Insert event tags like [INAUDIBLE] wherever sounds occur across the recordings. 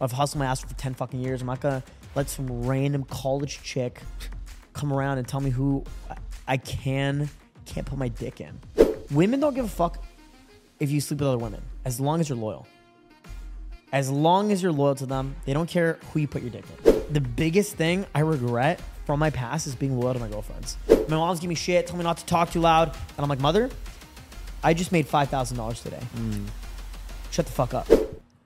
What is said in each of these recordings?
I've hustled my ass for 10 fucking years. I'm not gonna let some random college chick come around and tell me who I- can, can't put my dick in. Women don't give a fuck if you sleep with other women, as long as you're loyal. As long as you're loyal to them, they don't care who you put your dick in. The biggest thing I regret from my past is being loyal to my girlfriends. My mom's give me shit, tell me not to talk too loud, and I'm like, mother, I just made five thousand dollars today. Mm. Shut the fuck up.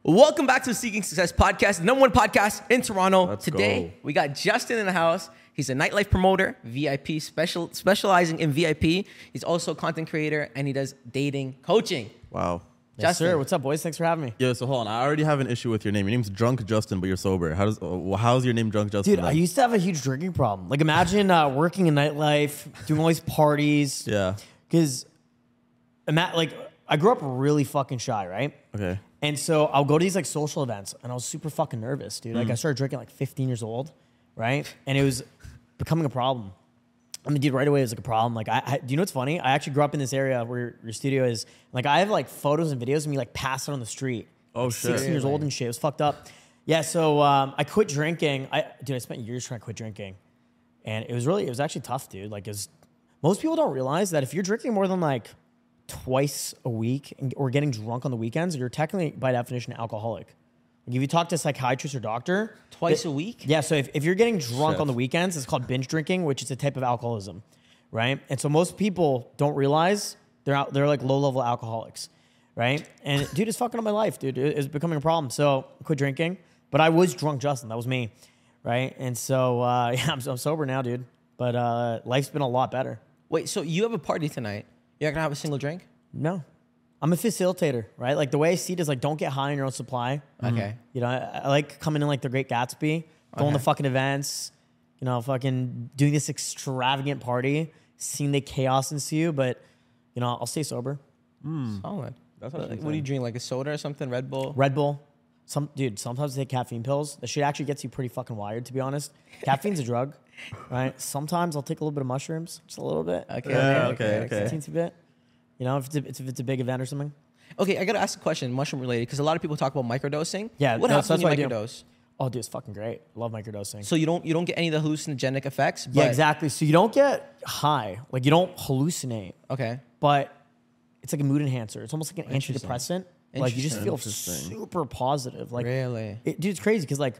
Welcome back to the Seeking Success podcast, the number one podcast in Toronto. Let's Today go. we got Justin in the house. He's a nightlife promoter, VIP special specializing in VIP. He's also a content creator and he does dating coaching. Wow. Yes, Justin. sir. What's up, boys? Thanks for having me. Yeah, so hold on. I already have an issue with your name. Your name's Drunk Justin, but you're sober. How does uh, how's your name Drunk Justin? Dude, I used to have a huge drinking problem. Like, imagine uh, working in nightlife, doing all these parties. yeah. Because, like, I grew up really fucking shy, right? Okay. And so I'll go to these like social events, and I was super fucking nervous, dude. Mm. Like, I started drinking like 15 years old, right? And it was becoming a problem. I mean, dude, right away it was like a problem. Like, I, I do you know what's funny? I actually grew up in this area where your, your studio is. Like, I have like photos and videos of me like passing on the street. Oh, shit. 16 years old and shit. It was fucked up. Yeah. So um, I quit drinking. I dude, I spent years trying to quit drinking, and it was really, it was actually tough, dude. Like, it was. Most people don't realize that if you're drinking more than like twice a week or getting drunk on the weekends, you're technically by definition alcoholic. Like if you talk to a psychiatrist or doctor, Twice a week? Yeah, so if, if you're getting drunk Shit. on the weekends, it's called binge drinking, which is a type of alcoholism, right? And so most people don't realize they're out, they're like low level alcoholics, right? And [LAUGHS] dude, it's fucking up my life, dude. It- It's becoming a problem. So quit drinking, but I was drunk, Justin. That was me, right? And so uh, [LAUGHS] yeah, I'm, I'm sober now, dude. But uh, life's been a lot better. Wait, so you have a party tonight? You're not gonna have a single drink? No. I'm a facilitator, right? Like the way I see it is like don't get high on your own supply. Mm-hmm. Okay. You know, I, I like coming in like the Great Gatsby, going to fucking events, you know, fucking doing this extravagant party, seeing the chaos ensue, but you know, I'll stay sober. Hmm. Solid. That's what, what I'm what do you drink? Like a soda or something? Red Bull? Red Bull. Some dude, sometimes I take caffeine pills. That shit actually gets you pretty fucking wired, to be honest. [LAUGHS] Caffeine's a drug, right? Sometimes I'll take a little bit of mushrooms, just a little bit. Okay, Yeah, okay, okay, okay. Teensy bit. You know, if it's a, if it's a big event or something. Okay, I gotta ask a question, mushroom related, because a lot of people talk about microdosing. Yeah, What no, happens so when you what I do. microdose? Oh, dude, it's fucking great. Love microdosing. So you don't you don't get any of the hallucinogenic effects? Yeah, exactly. So you don't get high, like you don't hallucinate, Okay. but it's like a mood enhancer. It's almost like an antidepressant. Like you just feel super positive. Like Really? it, dude, it's crazy because like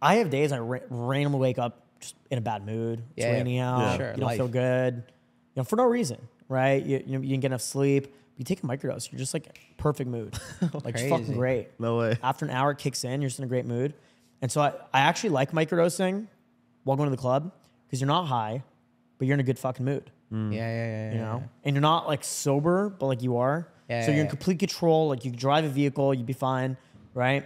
I have days I ra- randomly wake up just in a bad mood. It's Yeah, yeah. raining out. Yeah. Sure, You don't life. feel good. You know, for no reason, right? You, you, know, you didn't get enough sleep. You take a microdose, you're just like perfect mood, [LAUGHS] like just fucking great. No way. After an hour, it kicks in. You're just in a great mood. And so I, I actually like microdosing while going to the club because you're not high, but you're in a good fucking mood. Mm. Yeah, yeah, yeah. You know, and you're not like sober, but like you are. Yeah, so yeah, you're in complete control. Like you can drive a vehicle, you'd be fine, right?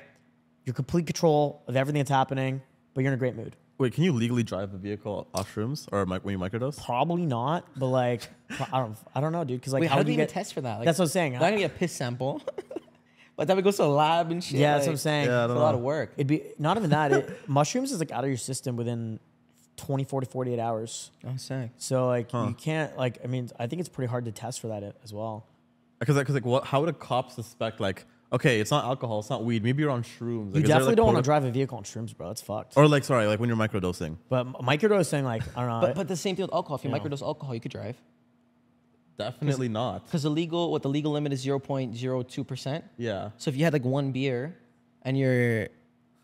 You're complete control of everything that's happening, but you're in a great mood. Wait, can you legally drive a vehicle off shrooms or mic- when you microdose? Probably not, but like I don't, I don't know, dude. Because like, Wait, how, how, would do you you even get? test for that? Like, That's what I'm saying. They're not gonna get a piss sample. [LAUGHS] By the time it goes to a lab and shit. yeah, that's what I'm like, saying. Yeah, I It's a don't lot know. of work. It'd be not even that. It, [LAUGHS] mushrooms is like out of your system within 24 to 48 hours. I'm sick. So like you can't like I mean I think it's pretty hard to test for that as well. Uh, because like, uh, 'cause, like, what? How would a cop suspect like, okay, it's not alcohol, it's not weed, maybe you're on shrooms. Like, You definitely like, don't want to drive a vehicle on shrooms, bro. That's fucked. Or like, sorry, like when you're microdosing. But microdosing, like I don't know. But but the same thing with alcohol. If you You know. microdose alcohol, you could drive. Definitely not. Because the legal what the legal limit is zero point zero two percent. Yeah. So if you had like one beer, and your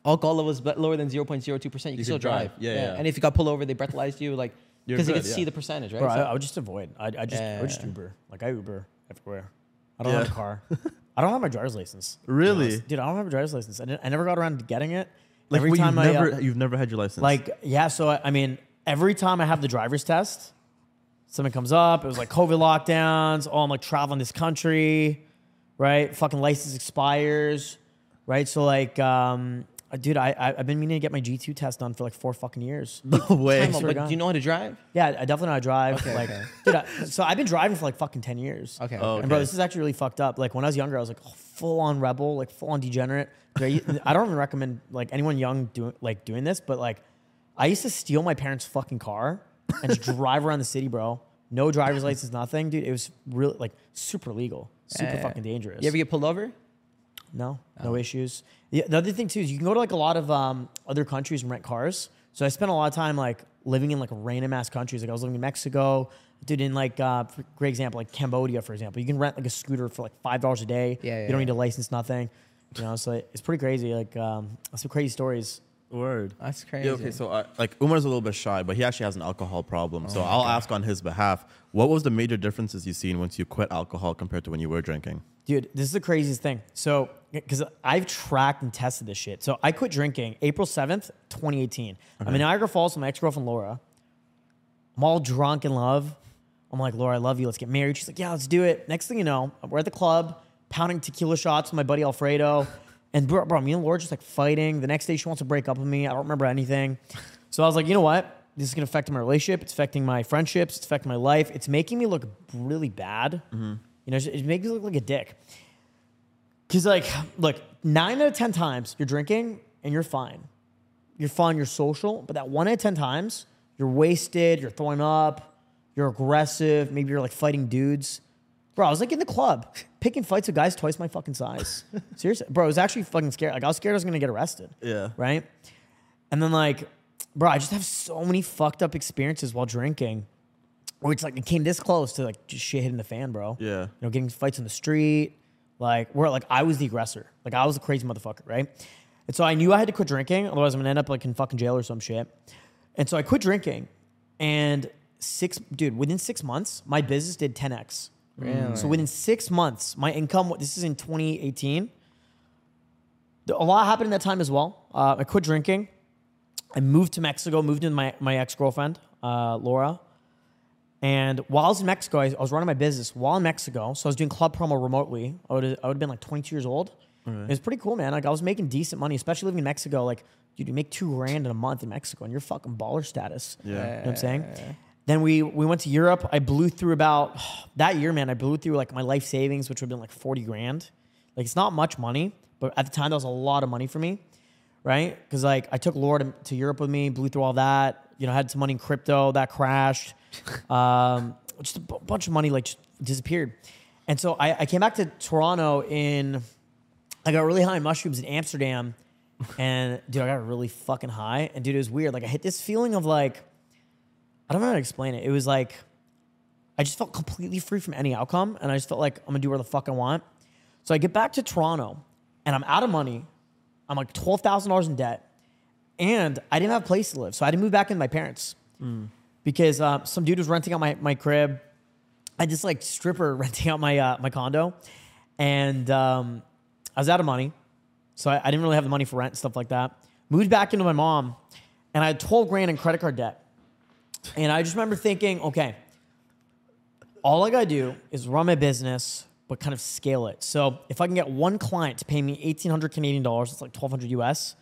alcohol level was lower than zero point zero two percent, you, You can still drive. drive. Yeah, yeah. And if you got pulled over, they breathalyzed you, like You're because they good, could see the percentage, right? bro, I, So- I would just avoid. I, I just I would just Uber. Like I Uber everywhere. I don't Yeah. have a car. [LAUGHS] I don't have my driver's license. Really? dude? I don't have a driver's license. I, didn't- I never got around to getting it. Like every wait, time you've I never uh, you've never had your license. like yeah. So I, I mean, every time I have the driver's test, something comes up. It was like COVID lockdowns. Oh, I'm like traveling this country, right? Fucking license expires, right? So like, um, uh, dude, I I- I've been meaning to get my G2 test done for like four fucking years. [LAUGHS] no way. Time out, swear to but do you know how to drive? Yeah, I definitely know how to drive. Okay, like, okay. dude, I, so I've been driving for like fucking ten years. Okay. Oh, And bro, this is actually really fucked up. Like when I was younger, I was like full on rebel, like full on degenerate. I I don't even recommend like anyone young doing like doing this, but like I used to steal my parents' fucking car and just drive around the city, bro. No driver's license, nothing, dude. It was really like super legal, super Yeah. fucking dangerous. You ever get pulled over? No, no issues. The, the other thing too is you can go to like a lot of um, other countries and rent cars. So I spent a lot of time like living in like random ass countries. Like I was living in Mexico, dude. In like uh, for great example, like Cambodia, for example, you can rent like a scooter for like five dollars a day. Yeah, you don't need a license, nothing. You know, so it's like it's pretty crazy. Like um, some crazy stories. Word. That's crazy. Yeah, okay, so uh, like Umar's a little bit shy, but he actually has an alcohol problem. so I'll ask on his behalf. What was the major differences you seen once you quit alcohol compared to when you were drinking? Dude, this is the craziest thing. So, because I've tracked and tested this shit. So, I quit drinking April 7th, 2018. I'm in Niagara Falls with my ex girlfriend, Laura. I'm all drunk in love. I'm like, Laura, I love you. Let's get married. She's like, yeah, let's do it. Next thing you know, we're at the club, pounding tequila shots with my buddy Alfredo. And bro, bro, me and Laura just like fighting. The next day, she wants to break up with me. I don't remember anything. So I was like, you know what? This is gonna affect my relationship. It's affecting my friendships. It's affecting my life. It's making me look really bad. Mm-hmm. You know, it makes me look like a dick. Cause like, look, nine out of ten times you're drinking and you're fine. You're fun, you're social, but that one out of ten times you're wasted, you're throwing up, you're aggressive, maybe you're like fighting dudes. Bro, I was like in the club picking fights with guys twice my fucking size. [LAUGHS] Seriously, bro, I was actually fucking scared. Like I was scared I was gonna get arrested. Yeah. Right. And then like, bro, I just have so many fucked up experiences while drinking, where it's like it came this close to like just shit hitting the fan, bro. Yeah. You know, getting fights in the street, like where like I was the aggressor, like I was a crazy motherfucker, right? And so I knew I had to quit drinking, otherwise I'm gonna end up like in fucking jail or some shit. And so I quit drinking, and six, dude, within six months, my business did 10x. Really? So within six months, my income, this is in 2018. A lot happened in that time as well. Uh, I quit drinking. I moved to Mexico, moved in my, my ex girlfriend, uh, Laura. And while I was in Mexico, I, I was running my business while in Mexico. So I was doing club promo remotely. I would I have been like 22 years old. It was pretty cool, man. Like I was making decent money, especially living in Mexico. Like, dude, you make two grand in a month in Mexico, and you're fucking baller status. Yeah. You know what I'm saying? Then we we went to Europe. I blew through about [SIGHS] that year, man. I blew through like my life savings, which would have been like 40 grand. Like it's not much money, but at the time that was a lot of money for me, right? Because like I took Laura to, to Europe with me, blew through all that. You know, had some money in crypto that crashed. [LAUGHS] Um, just a bunch of money like disappeared. And so I, I came back to Toronto in. I got really high on mushrooms in Amsterdam, and dude, I got really fucking high. And dude, it was weird. Like I hit this feeling of like, I don't know how to explain it. It was like, I just felt completely free from any outcome, and I just felt like I'm gonna do whatever the fuck I want. So I get back to Toronto, and I'm out of money. I'm like twelve thousand dollars in debt, and I didn't have a place to live, so I had to move back in with my parents because uh, some dude was renting out my my crib. I just like stripper [LAUGHS] renting out my uh, my condo, and um, I was out of money, so I, I didn't really have the money for rent and stuff like that. Moved back into my mom, and I had twelve grand in credit card debt, and I just remember thinking, okay, all I gotta do is run my business, but kind of scale it. So if I can get one client to pay me eighteen hundred Canadian dollars, it's like twelve hundred US.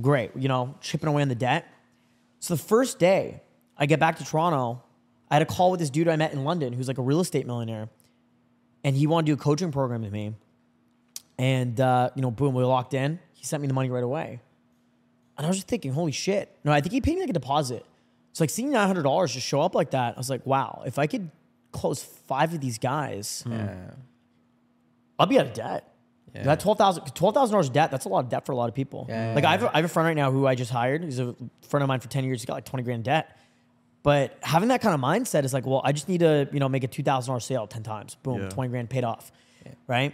Great, you know, chipping away on the debt. So the first day I get back to Toronto, I had a call with this dude I met in London who's like a real estate millionaire. And he wanted to do a coaching program with me. And, uh, you know, boom, we locked in. He sent me the money right away. And I was just thinking, holy shit. No, I think he paid me like a deposit. So like seeing $900 just show up like that, I was like, wow, if I could close five of these guys, Yeah. I'll be out of debt. Yeah. That twelve thousand twelve thousand dollars debt. That's a lot of debt for a lot of people. Yeah. Like I have, a, I have a friend right now who I just hired. He's a friend of mine for ten years. He's got like twenty grand debt. But having that kind of mindset is like, well, I just need to you know make a two thousand dollars sale ten times. Boom, Yeah. twenty grand paid off, right?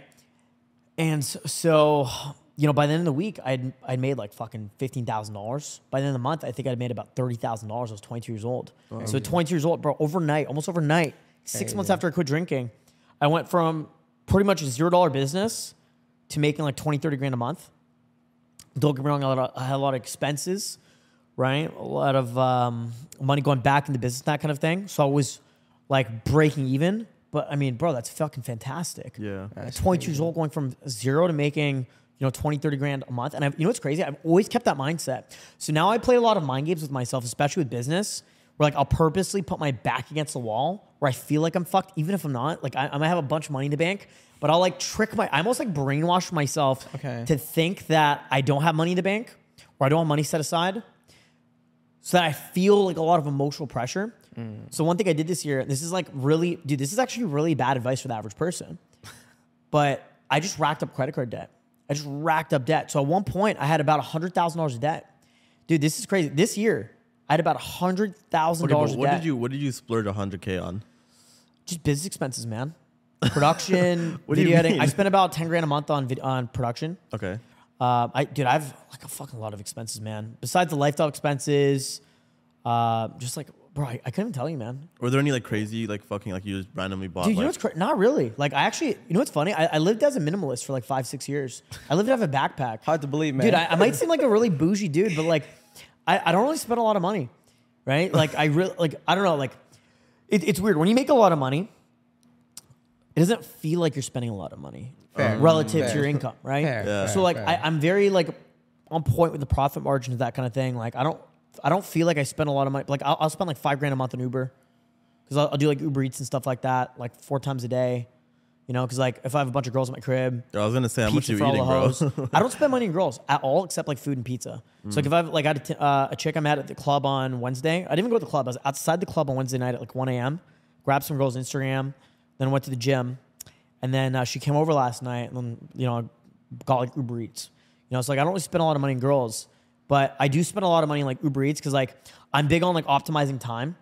And so, so, you know, by the end of the week, I'd I'd made like fucking fifteen thousand dollars. By the end of the month, I think I'd made about thirty thousand dollars. I was twenty two years old. So at twenty two years old, bro, overnight, almost overnight, six months after I quit drinking, I went from pretty much a zero dollar business to making like 20, 30 grand a month. Don't get me wrong, I had a lot of, I had a lot of expenses, right? A lot of um, money going back into business, that kind of thing. So I was like breaking even. But I mean, bro, that's fucking fantastic. Yeah. At 22 years old, going from zero to making, you know, 20, 30 grand a month. And I've, you know what's crazy? I've always kept that mindset. So now I play a lot of mind games with myself, especially with business, where like I'll purposely put my back against the wall where I feel like I'm fucked, even if I'm not. Like I, I might have a bunch of money in the bank, but I'll like trick my, I almost like brainwash myself Okay. to think that I don't have money in the bank or I don't have money set aside so that I feel like a lot of emotional pressure. Mm. So one thing I did this year, and this is like really, dude, this is actually really bad advice for the average person. [LAUGHS] But I just racked up credit card debt. I just racked up debt. So at one point, I had about hundred thousand dollars of debt. Dude, this is crazy. This year, I had about hundred thousand dollars what debt. did you what did you splurge 100k on? Just business expenses, man. Production, [LAUGHS] What do you video editing. I spent about ten grand a month on on production. Okay. Uh, I dude, I have like a fucking lot of expenses, man. Besides the lifestyle expenses, uh, just like bro, I, I couldn't even tell you, man. Were there any like crazy like fucking like you just randomly bought? Dude, you know what's cra- not really. Like I actually, you know what's funny? I, I lived as a minimalist for like five, six years. I lived out of a backpack. Hard to believe, man. Dude, I, I might seem like a really bougie dude, but like, I, I don't really spend a lot of money, right? Like I really like I don't know, like it, it's weird when you make a lot of money. It doesn't feel like you're spending a lot of money Fair. relative Fair. to your income, right? Fair, Yeah. So like fair. I, I'm very like on point with the profit margins, that kind of thing. Like I don't I don't feel like I spend a lot of money. Like I'll, I'll spend like five grand a month on Uber because I'll, I'll do like Uber Eats and stuff like that, like four times a day. You know, because like if I have a bunch of girls at my crib, I was gonna say how much pizza you for all eating, the bro. [LAUGHS] I don't spend money on girls at all except like food and pizza. So like if I've like I had a, t- uh, a chick I met at the club on Wednesday, I didn't even go to the club. I was outside the club on Wednesday night at like 1 a.m. Grab some girls' Instagram, then went to the gym, and then uh, she came over last night and then you know got like Uber Eats. You know, it's like I don't really spend a lot of money on girls, but I do spend a lot of money on like Uber Eats because like I'm big on like optimizing time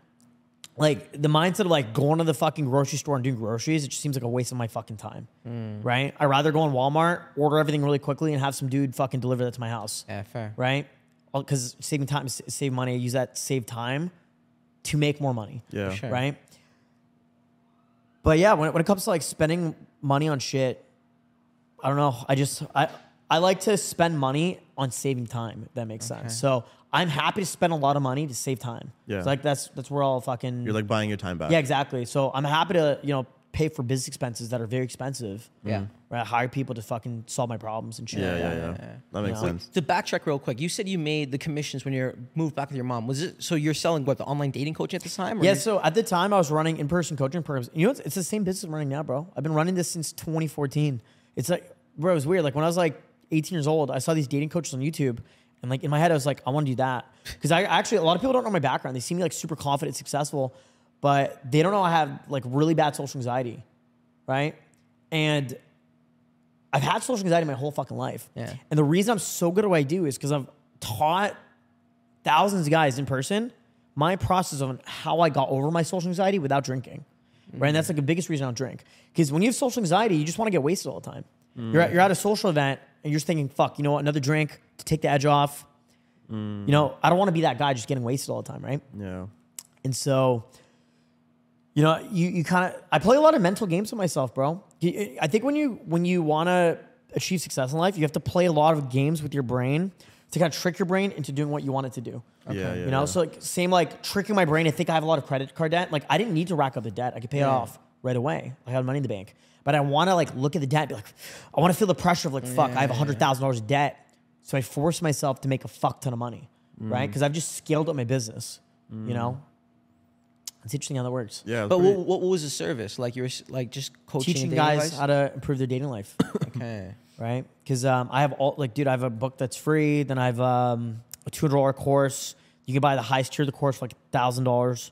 like the mindset of like going to the fucking grocery store and doing groceries, it just seems like a waste of my fucking time. Right? I'd rather go on Walmart, order everything really quickly, and have some dude fucking deliver that to my house. yeah, fair. Right? Because saving time, s- save money, I use that save time to make more money. Yeah. Sure. Right? But yeah, when it, when it comes to like spending money on shit, I don't know. I just I I like to spend money on saving time. If that makes Okay. sense. So I'm happy to spend a lot of money to save time. Yeah. So like that's that's where all fucking You're like buying your time back. yeah, exactly. So I'm happy to, you know, pay for business expenses that are very expensive. Yeah. Mm-hmm. Right. Hire people to fucking solve my problems and shit. Yeah, like yeah, that. yeah. yeah. That makes know? sense. To backtrack real quick, you said you made the commissions when you moved back with your mom. Was it so you're selling what the online dating coaching at this time? or Yeah, so at the time I was running in-person coaching programs. You know, it's, it's the same business I'm running now, bro. I've been running this since 2014. It's like, bro, it was weird. Like when I was like 18 years old, I saw these dating coaches on YouTube, and like in my head, I was like, I want to do that because I actually a lot of people don't know my background. They see me like super confident, successful, but they don't know I have like really bad social anxiety, right? And I've had social anxiety my whole fucking life. Yeah. And the reason I'm so good at what I do is because I've taught thousands of guys in person my process on how I got over my social anxiety without drinking. Right. And that's like the biggest reason I don't drink. Because when you have social anxiety, you just want to get wasted all the time. Mm. You're, at, you're at a social event and you're just thinking, fuck, you know what, another drink to take the edge off. Mm. You know, I don't want to be that guy just getting wasted all the time, right? Yeah. And so, you know, you, you kind of I play a lot of mental games with myself, bro. I think when you when you want to achieve success in life, you have to play a lot of games with your brain to kind of trick your brain into doing what you want it to do. Yeah, yeah, you know, yeah. so like same like tricking my brain. I think I have a lot of credit card debt. Like I didn't need to rack up the debt. I could pay it off right away. I had money in the bank. But I want to like look at the debt, and be like, I want to feel the pressure of like, fuck, I have a hundred thousand dollars of debt. So I force myself to make a fuck ton of money, Mm. right? Because I've just scaled up my business. You know, it's interesting how that works. Yeah. But pretty- what, what was the service? Like you were like just coaching Teaching guys advice? how to improve their dating life, [COUGHS] Okay. right? Because um, I have all like, dude, I have a book that's free. Then I have um, a two hundred dollar course. You can buy the highest tier of the course for like thousand dollars.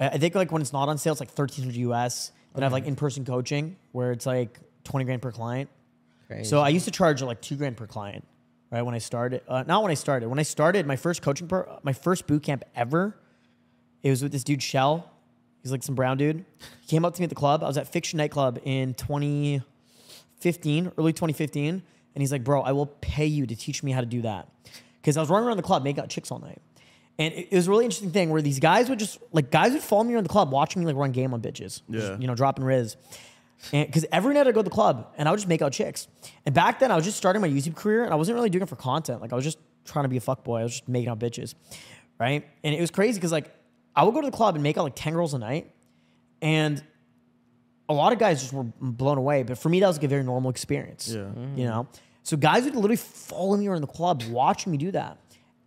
I I think like when it's not on sale, it's like thirteen hundred US. Then I have like in person coaching where it's like twenty grand per client. Crazy. So I used to charge like two grand per client, right? When I started, uh, not when I started. When I started my first coaching, pro- my first boot camp ever, it was with this dude Shell. He's like some brown dude. He came up to me at the club. I was at Fiction Nightclub in 2015, early 2015, and he's like, "Bro, I will pay you to teach me how to do that," because I was running around the club making out chicks all night. And it, it was a really interesting thing where these guys would just like guys would follow me around the club, watching me like run game on bitches, Yeah. Just, you know, dropping riz. And because every night I go to the club and I would just make out chicks. And back then I was just starting my YouTube career and I wasn't really doing it for content. Like I was just trying to be a fuckboy. I was just making out bitches. Right. And it was crazy because like I would go to the club and make out like 10 girls a night. And a lot of guys just were blown away. But for me, that was like a very normal experience. Yeah. You know? So guys would literally follow me around the club watching me do that.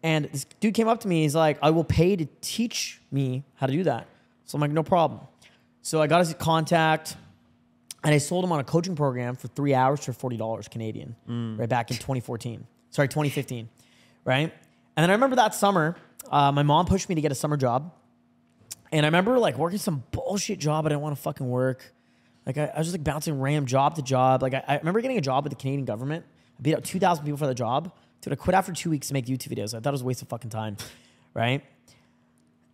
And this dude came up to me. He's like, I will pay to teach me how to do that. So I'm like, no problem. So I got his contact and I sold him on a coaching program for three hours for forty dollars Canadian, right back in 2014. Sorry, 2015, right? And then I remember that summer, uh, my mom pushed me to get a summer job, and I remember like working some bullshit job I didn't want to fucking work. Like I, I was just like bouncing random job to job. Like I, I remember getting a job with the Canadian government. I beat out two thousand people for the job. Dude, I quit after two weeks to make YouTube videos. I thought it was a waste of fucking time, [LAUGHS] right?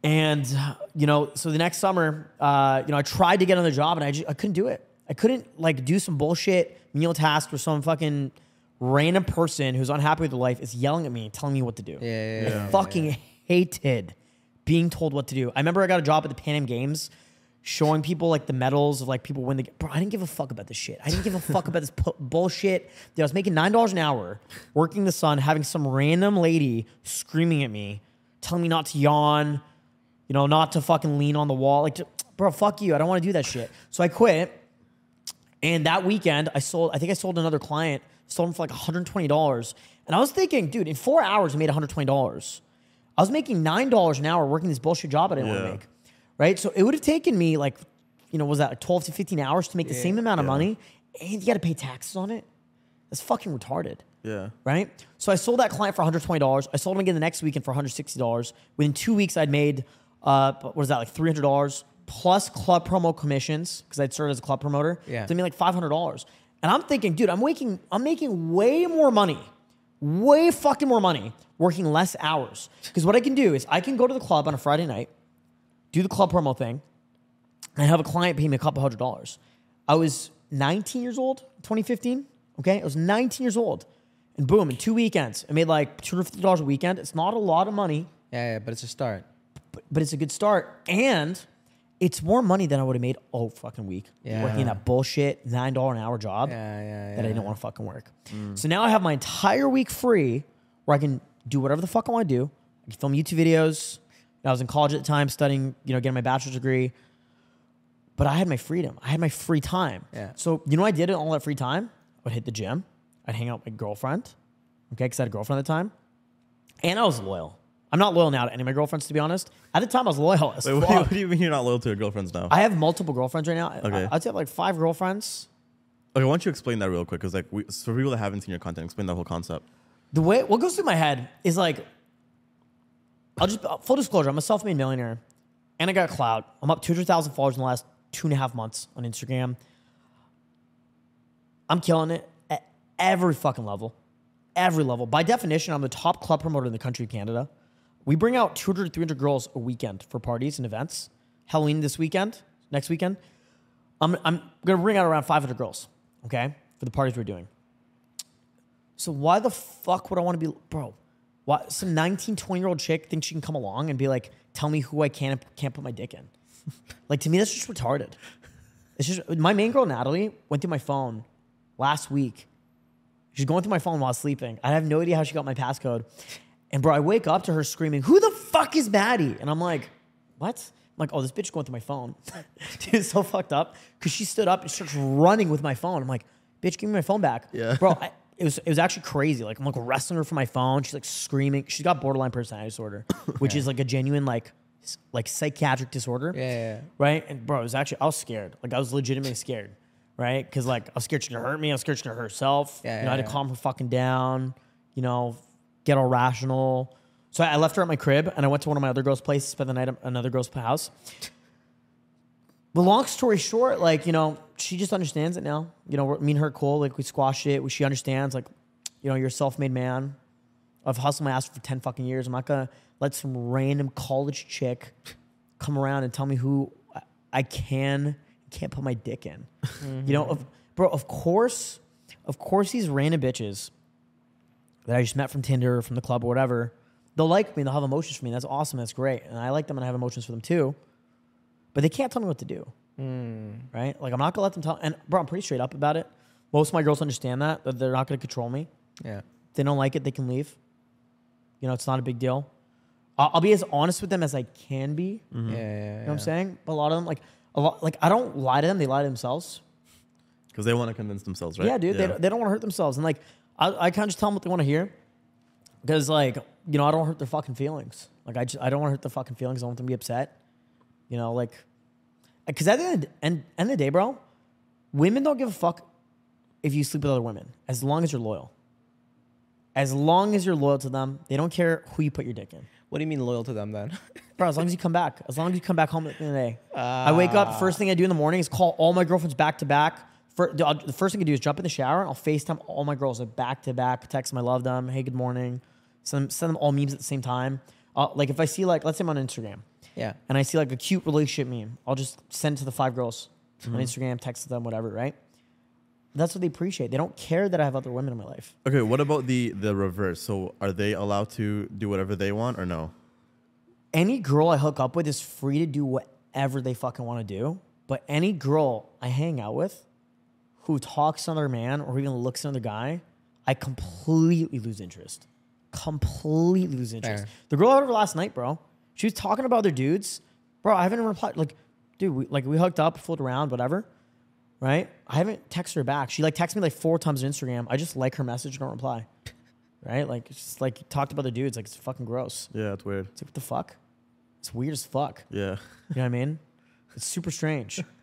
And you know, so the next summer, uh, you know, I tried to get another job and I just I couldn't do it. I couldn't like do some bullshit meal task where some fucking random person who's unhappy with their life is yelling at me, telling me what to do. Yeah, yeah, I yeah, fucking hated being told what to do. I remember I got a job at the Pan Am Games showing people like the medals of like people win the bro. I didn't give a fuck about this shit. I didn't give a fuck about this pu- bullshit. Dude, I was making nine dollars an hour, working the sun, having some random lady screaming at me, telling me not to yawn, you know, not to fucking lean on the wall. Like, bro, fuck you. I don't want to do that shit. So I quit. And that weekend, I sold. I think I sold another client. Sold him for like one hundred twenty dollars. And I was thinking, dude, in four hours, I made one hundred twenty dollars. I was making nine dollars an hour working this bullshit job I didn't want to make. Right. So it would have taken me like, you know, was that twelve to fifteen hours to make the same amount of money, and you got to pay taxes on it. That's fucking retarded Yeah. right? So I sold that client for $120. I sold him again the next weekend for $160. Within two weeks, I'd made, uh, what was that, like $300 plus club promo commissions because I'd started as a club promoter. Yeah. So I made like $500. And I'm thinking, dude, I'm making, I'm making way more money, way fucking more money working less hours. Because what I can do is I can go to the club on a Friday night, do the club promo thing, and have a client pay me a couple hundred dollars. I was 19 years old, 2015. Okay, I was 19 years old, and boom, in two weekends, I made like 250 dollars a weekend. It's not a lot of money, Yeah, yeah, but it's a start. but, but it's a good start, and it's more money than I would have made all fucking week Yeah. working that bullshit nine dollar an hour job Yeah, yeah, that I didn't want to fucking work. Mm. So now I have my entire week free, where I can do whatever the fuck I want to do. I can film YouTube videos. I was in college at the time, studying, you know, getting my bachelor's degree but I had my freedom. I had my free time. So you know what I did in all that free time? I would hit the gym. I'd hang out with my girlfriend. Okay, because I had a girlfriend at the time. And I was loyal. I'm not loyal now to any of my girlfriends, to be honest. At the time, I was loyal as Wait, what, do you, fuck. what do you mean you're not loyal to your girlfriends now? I have multiple girlfriends right now. I- Okay. I'd say I have like five girlfriends. okay, why don't you explain that real quick? Because like, we, so for people that haven't seen your content, explain that whole concept. The way what goes through my head is like, I'll just uh, full disclosure. I'm a self-made millionaire, and I got a clout. I'm up 200,000 followers in the last two and a half months on Instagram. I'm killing it at every fucking level, every level. By definition, I'm the top club promoter in the country of Canada. We bring out 200, 300 girls a weekend for parties and events. Halloween this weekend, next weekend. I'm, I'm gonna bring out around 500 girls, okay, for the parties we're doing. So why the fuck would I want to be, bro? Why some 19, 20 year old chick thinks she can come along and be like, tell me who I can can't put my dick in? [LAUGHS] like to me, that's just retarded. It's just my main girl Natalie went through my phone last week. She's going through my phone while sleeping. I have no idea how she got my passcode. And bro, I wake up to her screaming, "Who the fuck is Maddie?" And I'm like, "What?" I'm like, "Oh, this bitch going through my phone." [LAUGHS] Dude, it's so fucked up because she stood up and starts running with my phone. I'm like, "Bitch, give me my phone back." Yeah. bro. I, [LAUGHS] it was it was actually crazy. Like I'm like wrestling her for my phone. She's like screaming. She's got borderline personality disorder, [COUGHS] which is like a genuine like like psychiatric disorder Yeah, yeah, yeah. right? And bro, it was actually I was scared. Like I was legitimately scared, right? Because like I was scared she's gonna hurt me. I was scared she's gonna hurt herself. Yeah, you know, I had yeah, to calm her fucking down. You know, get all rational. So I left her at my crib and I went to one of my other girls' places, spent the night at another girl's house. But long story short, like you know, she just understands it now. You know, me and her cool. Like we squashed it. She understands. Like, you know, you're a self-made man. I've hustled my ass for ten fucking years. I'm not gonna let some random college chick come around and tell me who I- can can't put my dick in. [LAUGHS] You know, of, bro. Of course, of course, these random bitches that I just met from Tinder or from the club or whatever, they'll like me. They'll have emotions for me. That's awesome. That's great, and I like them and I have emotions for them too. But they can't tell me what to do, hmm. right? Like I'm not gonna let them tell. And bro, I'm pretty straight up about it. Most of my girls understand that that they're not gonna control me. Yeah. If they don't like it, they can leave. You know, it's not a big deal. I'll, I'll be as honest with them as I can be. Mm-hmm. Mm-hmm. Yeah, yeah, You know what I'm saying? But a lot of them, like a lot, like I don't lie to them. They lie to themselves. Because they want to convince themselves, right? Yeah, dude. They, don't- they don't want to hurt themselves, and like I, I kind of just tell them what they want to hear, because like you know I don't hurt their fucking feelings. Like I just I don't want to hurt their fucking feelings. I don't want them to be upset. You know, like because at the end, end, end of the day, bro, women don't give a fuck if you sleep with other women as long as you're loyal. As long as you're loyal to them, they don't care who you put your dick in. What do you mean loyal to them then? [LAUGHS] Bro, as long as you come back, as long as you come back home at the end of the day. I wake up, ah. first thing I do in the morning is call all my girlfriends back to back. Fir- The the first thing I do is jump in the shower and I'll FaceTime all my girls like back to back, text them I love them, hey, good morning. Send them, send them all memes at the same time. Uh, like if I see like, let's say I'm on Instagram yeah. and I see like a cute relationship meme, I'll just send it to the five girls on Instagram, text them, whatever, right? That's what they appreciate. They don't care that I have other women in my life. Okay, what about the the reverse? So are they allowed to do whatever they want or no? any girl I hook up with is free to do whatever they fucking want to do. But any girl I hang out with who talks to another man or even looks at another guy, I completely lose interest. Completely lose interest. Fair. The girl I had over last night, bro, she was talking about other dudes. Bro, I haven't even replied. Like, dude, we, like we hooked up, fooled around, whatever. Right? I haven't texted her back. She like texted me like four times on Instagram. I just like her message, don't reply. [LAUGHS] Right? Like, it's just like talked about the dudes. Like, it's fucking gross. Yeah, it's weird. It's like, what the fuck? It's weird as fuck. Yeah. You know what I mean? It's super strange. [LAUGHS]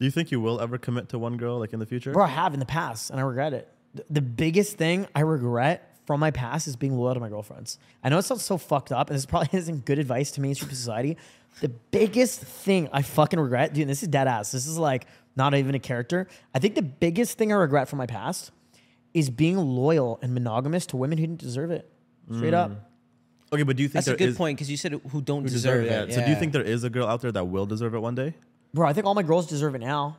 Do you think you will ever commit to one girl like in the future? Bro, I have in the past and I regret it. The, the biggest thing I regret from my past is being loyal to my girlfriends. I know it sounds so fucked up and this [LAUGHS] probably isn't good advice to mainstream society. The biggest thing I fucking regret, dude, this is dead ass. This is like not even a character. I think the biggest thing I regret from my past is being loyal and monogamous to women who didn't deserve it. Straight up. Mm. Okay, but do you think That's a good is- point because you said who don't who deserve, deserve it. So do you think there is a girl out there that will deserve it one day? Bro, I think all my girls deserve it now,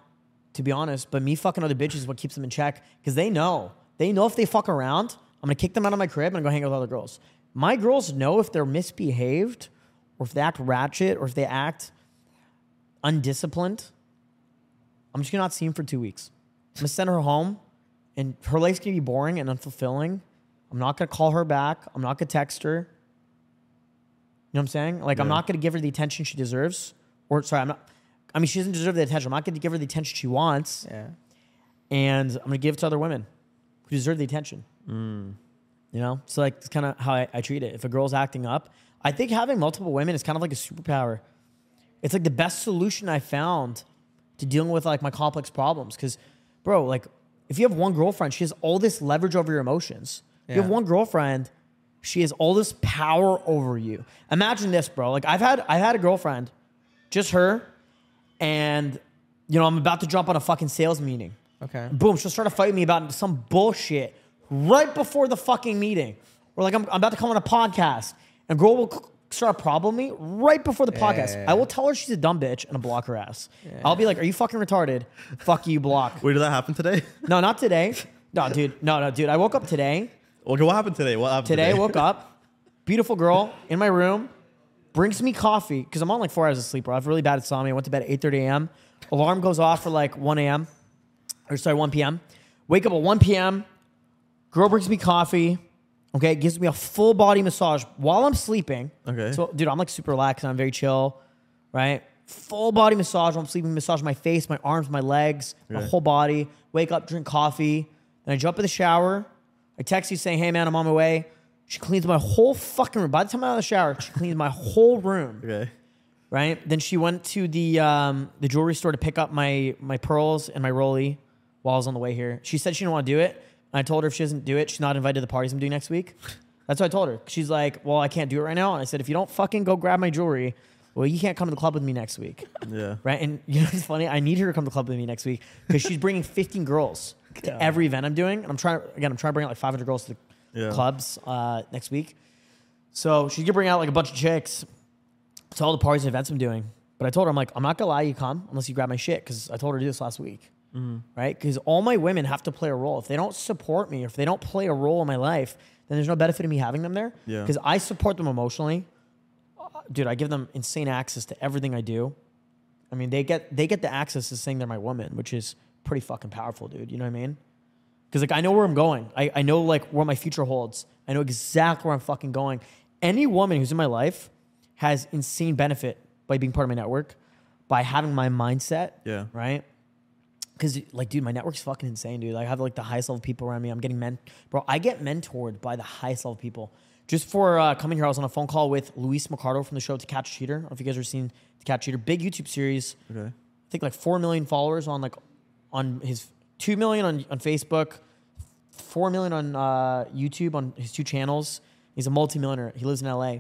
to be honest. But me fucking other bitches is what keeps them in check because they know. They know if they fuck around, I'm gonna kick them out of my crib and go hang out with other girls. My girls know if they're misbehaved or if they act ratchet or if they act undisciplined. I'm just gonna not see them for two weeks. I'm gonna send her home and her life's gonna be boring and unfulfilling. I'm not gonna call her back. I'm not gonna text her. You know what I'm saying? Like, I'm not to give her the attention she deserves. Or, sorry, I'm not. I mean, she doesn't deserve the attention. I'm not going to give her the attention she wants. Yeah. And I'm going to give it to other women who deserve the attention. Mm. You know? So, like, it's kind of how I, I treat it. If a girl's acting up, I think having multiple women is kind of like a superpower. It's like the best solution I found to dealing with like my complex problems. Because, bro, like, if you have one girlfriend, she has all this leverage over your emotions. If you have one girlfriend, she has all this power over you. Imagine this, bro. Like I've had I've had a girlfriend, just her, and you know I'm about to jump on a fucking sales meeting. Okay. Boom, she'll start to fight me about some bullshit right before the fucking meeting. Or like I'm, I'm about to come on a podcast, and girl will c- start problem me right before the podcast. yeah, I will tell her she's a dumb bitch and I'll block her ass. I'll be like, "Are you fucking retarded? Fuck you, block." Wait, did that happen today? [LAUGHS] No, not today. No, dude. No, no, dude. I woke up today. okay, what happened today? What happened Today, today? I woke up, [LAUGHS] beautiful girl in my room, brings me coffee because I'm on like four hours of sleep, bro. I have really bad insomnia. I went to bed at 8:30 a.m. Alarm goes off for like 1 a.m. or sorry, 1 p.m. Wake up at 1 p.m. Girl brings me coffee. Okay, gives me a full body massage while I'm sleeping. Okay. So, dude, I'm like super relaxed. I'm very chill, right? Full body massage while I'm sleeping. Massage my face, my arms, my legs, my whole body. Wake up, drink coffee. Then I jump in the shower. I text you saying, "Hey, man, I'm on my way." She cleans my whole fucking room. By the time I'm out of the shower, she cleans my whole room [LAUGHS] Okay. right? Then she went to the um, the jewelry store to pick up my my pearls and my rolly while I was on the way here. She said she didn't want to do it. And I told her if she doesn't do it, she's not invited to the parties I'm doing next week. [LAUGHS] That's what I told her. She's like, "Well, I can't do it right now." And I said, "If you don't fucking go grab my jewelry, well, you can't come to the club with me next week." [LAUGHS] Yeah. Right? And you know what's funny? I need her to come to the club with me next week because she's bringing 15 girls to every event I'm doing. And I'm trying again, I'm trying to bring out like 500 girls to the Yeah. clubs uh, next week. So she's gonna bring out like a bunch of chicks to all the parties and events I'm doing. But I told her, I'm like, I'm not gonna lie, you come unless you grab my shit because I told her to do this last week, right? Because all my women have to play a role. If they don't support me, or if they don't play a role in my life, then there's no benefit in me having them there. Yeah. Because I support them emotionally, Uh, dude. I give them insane access to everything I do. I mean, they get they get the access to saying they're my woman, which is pretty fucking powerful, dude. You know what I mean? Because like I know where I'm going. I, I know like where my future holds. I know exactly where I'm fucking going. Any woman who's in my life has insane benefit by being part of my network, by having my mindset. Yeah. Right. Because like, dude, my network's fucking insane, dude. Like, I have like the highest level people around me. I'm getting men, bro. I get mentored by the highest level people. Just for uh, coming here, I was on a phone call with Luis Mercado from the show To Catch a Cheater. I don't know if you guys ever seen To Catch a Cheater, big YouTube series. Okay. I think like four million followers on like on his two million on, on Facebook, four million on uh, YouTube on his two channels. He's a multimillionaire. He lives in LA.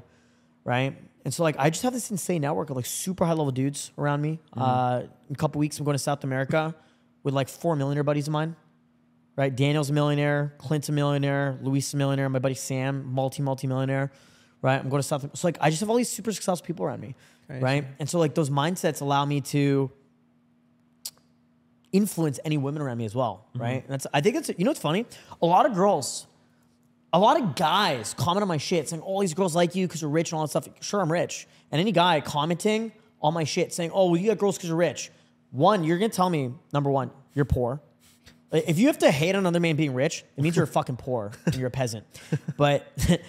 right? And so like I just have this insane network of like super high level dudes around me. Uh, in a couple weeks, I'm going to South America with like four millionaire buddies of mine. Right, Daniel's a millionaire, Clint's a millionaire, Luis a millionaire, my buddy Sam, multi multi millionaire. Right, I'm going to South. So like I just have all these super successful people around me. Crazy. Right, and so like those mindsets allow me to influence any women around me as well, mm-hmm. right? And that's I think it's you know what's funny? A lot of girls, a lot of guys comment on my shit saying, "Oh, these girls like you because you're rich and all that stuff." Sure, I'm rich, and any guy commenting on my shit saying, "Oh, well, you got girls because you're rich." One, you're gonna tell me number one, you're poor. If you have to hate on another man being rich, it means you're fucking poor [LAUGHS] and you're a peasant. But [LAUGHS]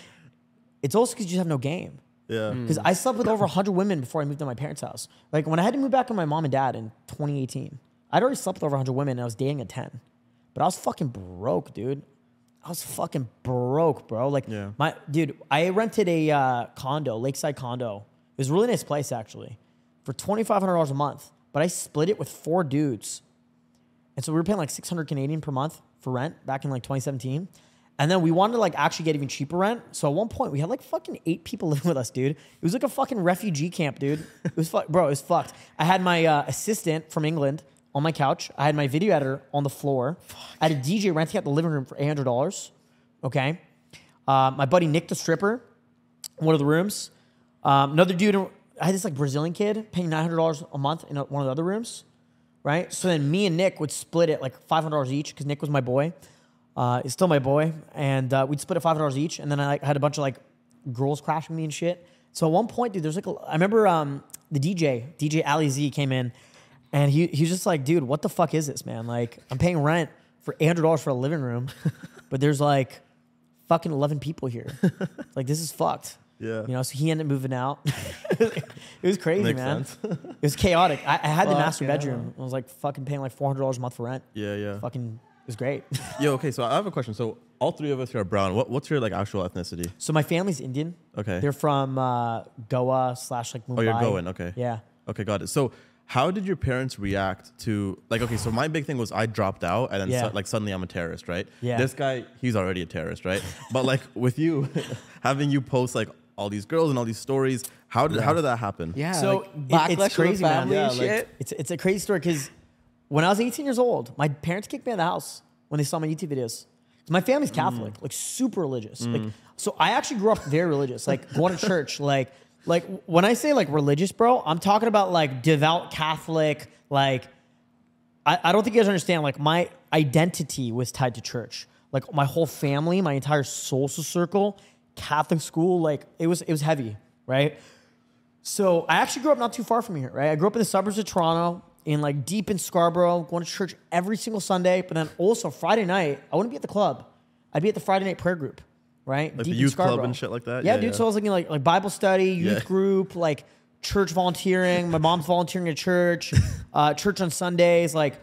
it's also because you just have no game. Yeah. Mm. Because I slept with over 100 women before I moved to my parents' house. Like when I had to move back with my mom and dad in 2018, I'd already slept with over 100 women and I was dating a 10. But I was fucking broke, dude. I was fucking broke, bro. Like Yeah. my dude, I rented a uh, condo, lakeside condo. It was a really nice place actually, for twenty five hundred dollars a month. But I split it with four dudes, and so we were paying like six hundred Canadian per month for rent back in like twenty seventeen. And then we wanted to like actually get even cheaper rent. So at one point we had like fucking eight people [LAUGHS] living with us, dude. It was like a fucking refugee camp, dude. It was bro, it was fucked. I had my uh, assistant from England on my couch. I had my video editor on the floor. I had a DJ renting out the living room for eight hundred dollars. Okay. Uh, my buddy Nick the stripper, one of the rooms. Um, another dude, I had this like Brazilian kid paying nine hundred dollars a month in one of the other rooms, right? So then me and Nick would split it like five hundred dollars each because Nick was my boy. Uh, he's still my boy, and uh, we'd split it five hundred dollars each. And then I like, had a bunch of like girls crashing me and shit. So at one point, dude, there's like a, I remember um, the DJ, DJ Ali Z came in, and he he was just like, dude, what the fuck is this, man? Like I'm paying rent for eight hundred dollars for a living room, [LAUGHS] but there's like fucking eleven people here. [LAUGHS] like this is fucked. Yeah. You know, so he ended up moving out. [LAUGHS] it was crazy, Makes man. It was chaotic. I, I had the Fuck master yeah. bedroom. I was like fucking paying like four hundred dollars a month for rent. Yeah, yeah. Fucking, it was great. Yo, okay, so I have a question. So all three of us here are brown. What, what's your like actual ethnicity? so my family's Indian. Okay. They're from uh, Goa slash like Mumbai. Oh, you're Goan. Okay. Yeah. Okay, got it. So how did your parents react to like okay, so my big thing was I dropped out and then Yeah. su- like suddenly I'm a terrorist, right? Yeah. This guy, he's already a terrorist, right? but like with you [LAUGHS] having you post like all these girls and all these stories, how did how did that happen? Yeah. So, like, it- it's backlash to the crazy, man. family Yeah, and like, shit. It's it's a crazy story because when I was 18 years old, my parents kicked me out of the house when they saw my YouTube videos. 'Cause My family's mm. Catholic, like super religious. Like, mm. so I actually grew up very religious, like going to [LAUGHS] church. Like, like when I say like religious, bro, I'm talking about like devout Catholic. Like, I, I don't think you guys understand. Like, my identity was tied to church. Like, my whole family, my entire social circle, Catholic school. Like, it was it was heavy, right? So I actually grew up not too far from here, right? I grew up in the suburbs of Toronto, in like deep in Scarborough, going to church every single Sunday. But then also Friday night, I wouldn't be at the club. I'd be at the Friday night prayer group, right? Like the youth club and shit like that? Yeah, Yeah, dude. yeah. So I was looking like like Bible study, youth Yeah. group, like church volunteering. My mom's volunteering at church, [LAUGHS] uh, church on Sundays. Like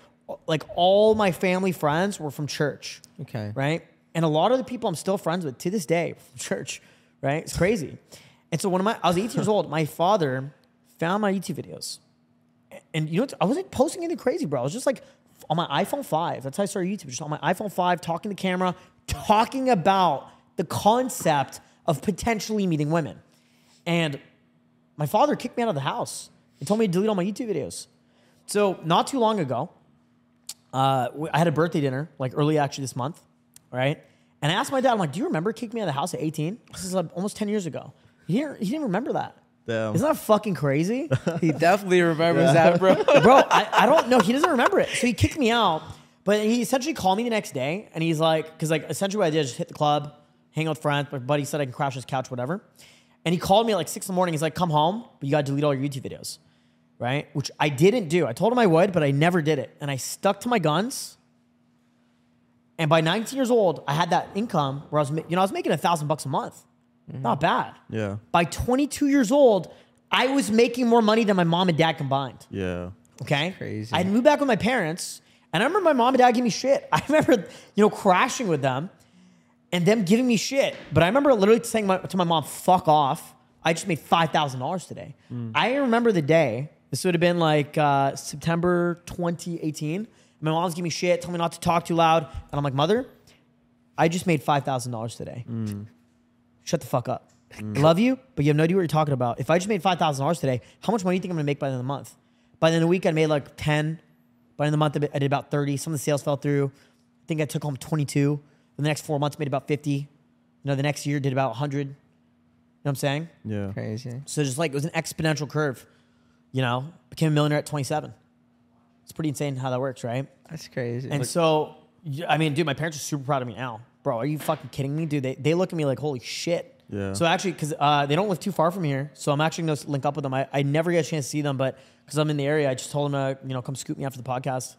like all my family friends were from church Okay. right? And a lot of the people I'm still friends with to this day from [LAUGHS] church, right? It's crazy. And so when my I was 18 years old, my father found my YouTube videos, and you know what? I wasn't posting anything crazy, bro. I was just like on my iPhone 5. That's how I started YouTube. Just on my iPhone 5, talking to camera, talking about the concept of potentially meeting women. And my father kicked me out of the house and told me to delete all my YouTube videos. So not too long ago, uh, w- I had a birthday dinner, like early actually this month, right? And I asked my dad, I'm like, do you remember kicking me out of the house at 18? This is like almost 10 years ago. He didn't, he didn't remember that. Damn. Isn't that fucking crazy? [LAUGHS] He definitely remembers that, bro. [LAUGHS] Bro, I, I don't know. He doesn't remember it. So he kicked me out, but he essentially called me the next day and he's like, because like essentially what I did is just hit the club, hang out with friends. My buddy said I can crash his couch, whatever. And he called me at like six in the morning. He's like, come home, but you got to delete all your YouTube videos, right? Which I didn't do. I told him I would, but I never did it. And I stuck to my guns. And by 19 years old, I had that income where I was, you know, I was making a thousand bucks a month. Mm-hmm. Not bad. Yeah. By 22 years old, I was making more money than my mom and dad combined. Yeah. Okay. Crazy. I'd moved back with my parents, and I remember my mom and dad gave me shit. [LAUGHS] I remember, you know, crashing with them and them giving me shit. But I remember literally saying my, to my mom, fuck off. I just made $5,000 today. Hmm. I remember the day, this would have been like uh, September 2018. My mom's giving me shit, telling me not to talk too loud. And I'm like, mother, I just made $5,000 today. Hmm. Shut the fuck up. Hmm. Love you, but you have no idea what you're talking about. If I just made five thousand dollars today, how much money do you think I'm gonna make by the end of the month? By the end of the week, I made like ten. By the end of the month, I did about thirty. Some of the sales fell through. I think I took home twenty two. The next four months, made about fifty. You know, the next year did about hundred. You know what I'm saying? Yeah. Crazy. So just like it was an exponential curve. You know, became a millionaire at 27. It's pretty insane how that works, right? That's crazy. And so, I mean, dude, my parents are super proud of me now. Bro, are you fucking kidding me? Dude, they, they look at me like, holy shit. Yeah. So actually, because uh, they don't live too far from here, so I'm actually going to link up with them. I, I never get a chance to see them, but because I'm in the area, I just told them to, you know, come scoop me after the podcast,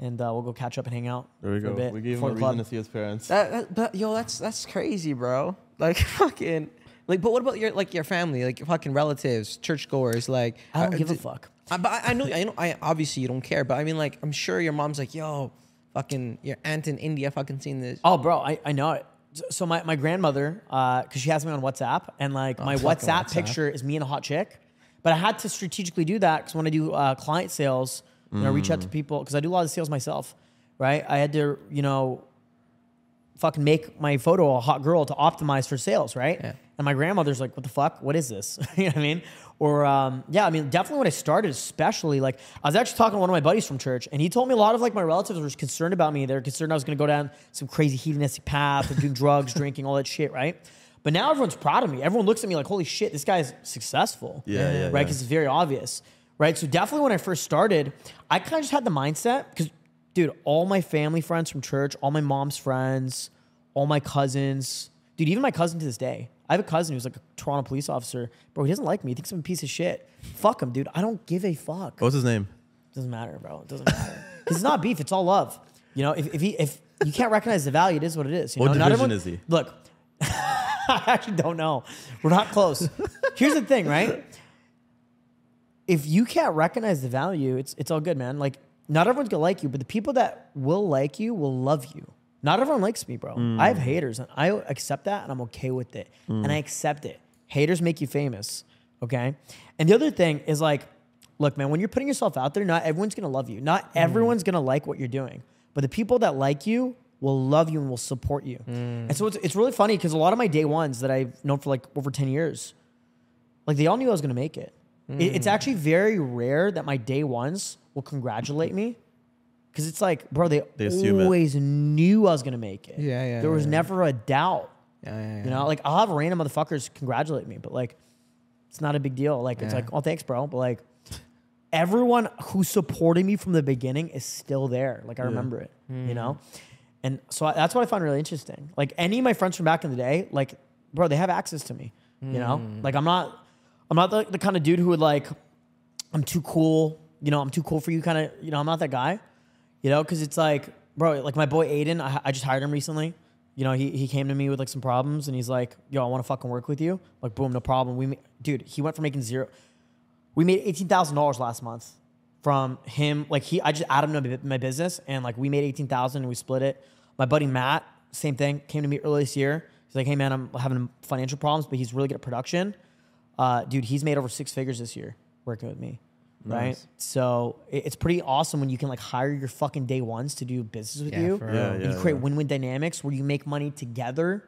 and uh, we'll go catch up and hang out. There we for a go. bit We gave him a reason club. to see his parents. That, that, but yo, that's that's crazy, bro. [LAUGHS] Like fucking, like, but what about your like your family, like your fucking relatives, churchgoers? Like, I don't uh, give a d- fuck. I, but I, I know, I know, I obviously you don't care, but I mean, like, I'm sure your mom's like, yo, fucking, your aunt in India, fucking seen this. Oh, bro, I, I know it. So- So my, my grandmother, because she has me on WhatsApp, and like my Oh, fucking WhatsApp, WhatsApp. picture is me and a hot chick. But I had to strategically do that because when I do uh, client sales, you know, reach out Mm. to people because I do a lot of sales myself, right? I had to, you know, fucking make my photo a hot girl to optimize for sales, right? Yeah. And my grandmother's like, "What the fuck? What is this?" [LAUGHS] you know what I mean? Or um, yeah, I mean, definitely when I started, especially like I was actually talking to one of my buddies from church, and he told me a lot of like my relatives were concerned about me. They're concerned I was going to go down some crazy hedonistic path of doing [LAUGHS] drugs, drinking, all that shit, right? But now everyone's proud of me. Everyone looks at me like, "Holy shit, this guy's successful." Yeah, yeah, right. yeah. Because it's very obvious, right? So definitely when I first started, I kind of just had the mindset because, dude, all my family friends from church, all my mom's friends, all my cousins, dude, even my cousin to this day. I have a cousin who's like a Toronto police officer, bro. He doesn't like me. He thinks I'm a piece of shit. Fuck him, dude. I don't give a fuck. What's his name? doesn't matter, bro. It doesn't matter. it's not beef. It's all love. You know, if if, he, if you can't recognize the value, it is what it is. You What know, division everyone- is he? Look, [LAUGHS] I actually don't know. We're not close. Here's the thing, right? If you can't recognize the value, it's it's all good, man. Like, not everyone's gonna like you, but the people that will like you will love you. Not everyone likes me, bro. I have mm. haters, and I accept that, and I'm okay with it, mm. and I accept it. Haters make you famous, okay? And the other thing is like, look, man, when you're putting yourself out there, not everyone's gonna love you. Not mm. everyone's gonna like what you're doing, but the people that like you will love you and will support you. And so it's, it's really funny because a lot of my day ones that I've known for like over 10 years, like they all knew I was gonna make it. It- It's mm. actually very rare that my day ones will congratulate me. Cause it's like, bro, they, They always knew I was gonna make it. Yeah, yeah, There was yeah. never a doubt. Yeah, yeah, yeah. You know, like I'll have random motherfuckers congratulate me, but like it's not a big deal. Like it's like, oh thanks, bro. But like everyone who supported me from the beginning is still there. Like I remember it, you know? Mm. And so I, that's what I find really interesting. Like any of my friends from back in the day, like, bro, they have access to me. You know? Mm. Like I'm not I'm not the, the kind of dude who would like, I'm too cool, you know, I'm too cool for you kind of, you know, I'm not that guy. You know, because it's like, bro, like my boy Aiden, I, I just hired him recently. You know, he, he came to me with like some problems and he's like, yo, I want to fucking work with you. Like, boom, no problem. We, dude, he went from making zero. We made $18,000 last month from him. Like, he, I just added him to my- business and like we made 18000 and we split it. My buddy Matt, same thing, came to me early this year. He's like, hey man, I'm having financial problems, but he's really good at production. Uh, dude, he's made over six figures this year working with me. Right. Nice. So it's pretty awesome when you can like hire your fucking day ones to do business with Yeah, you. for. Yeah, and you create yeah. win-win dynamics where you make money together,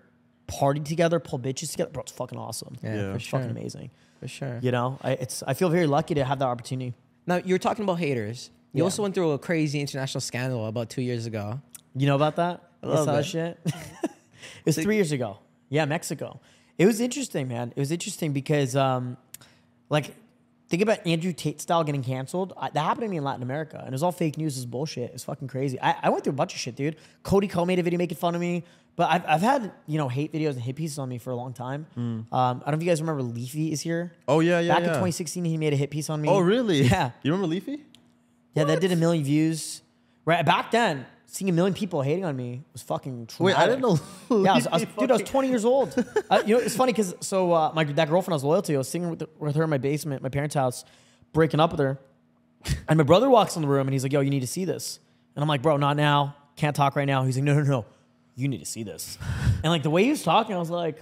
party together, pull bitches together. Bro, it's fucking awesome. Yeah, Yeah. for It's sure. fucking amazing. For sure. You know, I, it's I feel very lucky to have that opportunity. Now you're talking about haters. You Yeah. also went through a crazy international scandal about two years ago. You know about that? A You little saw that shit? [LAUGHS] it was three years ago. Yeah, Mexico. It was interesting, man. It was interesting because, um, like, think about Andrew Tate style getting canceled. I, that happened to me in Latin America, and it was all fake news. It's bullshit. It's fucking crazy. I, I went through a bunch of shit, dude. Cody Ko made a video making fun of me, but I've, I've had you know hate videos and hit pieces on me for a long time. Um, I don't know if you guys remember Leafy is here. Oh yeah, yeah. Back in 2016, he made a hit piece on me. Oh really? Yeah. You remember Leafy? Yeah, that did a million views. Right back then, seeing a million people hating on me was fucking. True. Wait, I didn't know. [LAUGHS] Yeah, I was, I was, [LAUGHS] dude, I was 20 years old. [LAUGHS] uh, you know, it's funny because so uh, my that girlfriend I was loyal to, I was singing with, the, with her in my basement, my parents' house, breaking up with her, and my brother walks in the room and he's like, "Yo, you need to see this," and I'm like, "Bro, not now. Can't talk right now." He's like, "No, no, no, you need to see this," and like the way he was talking, I was like,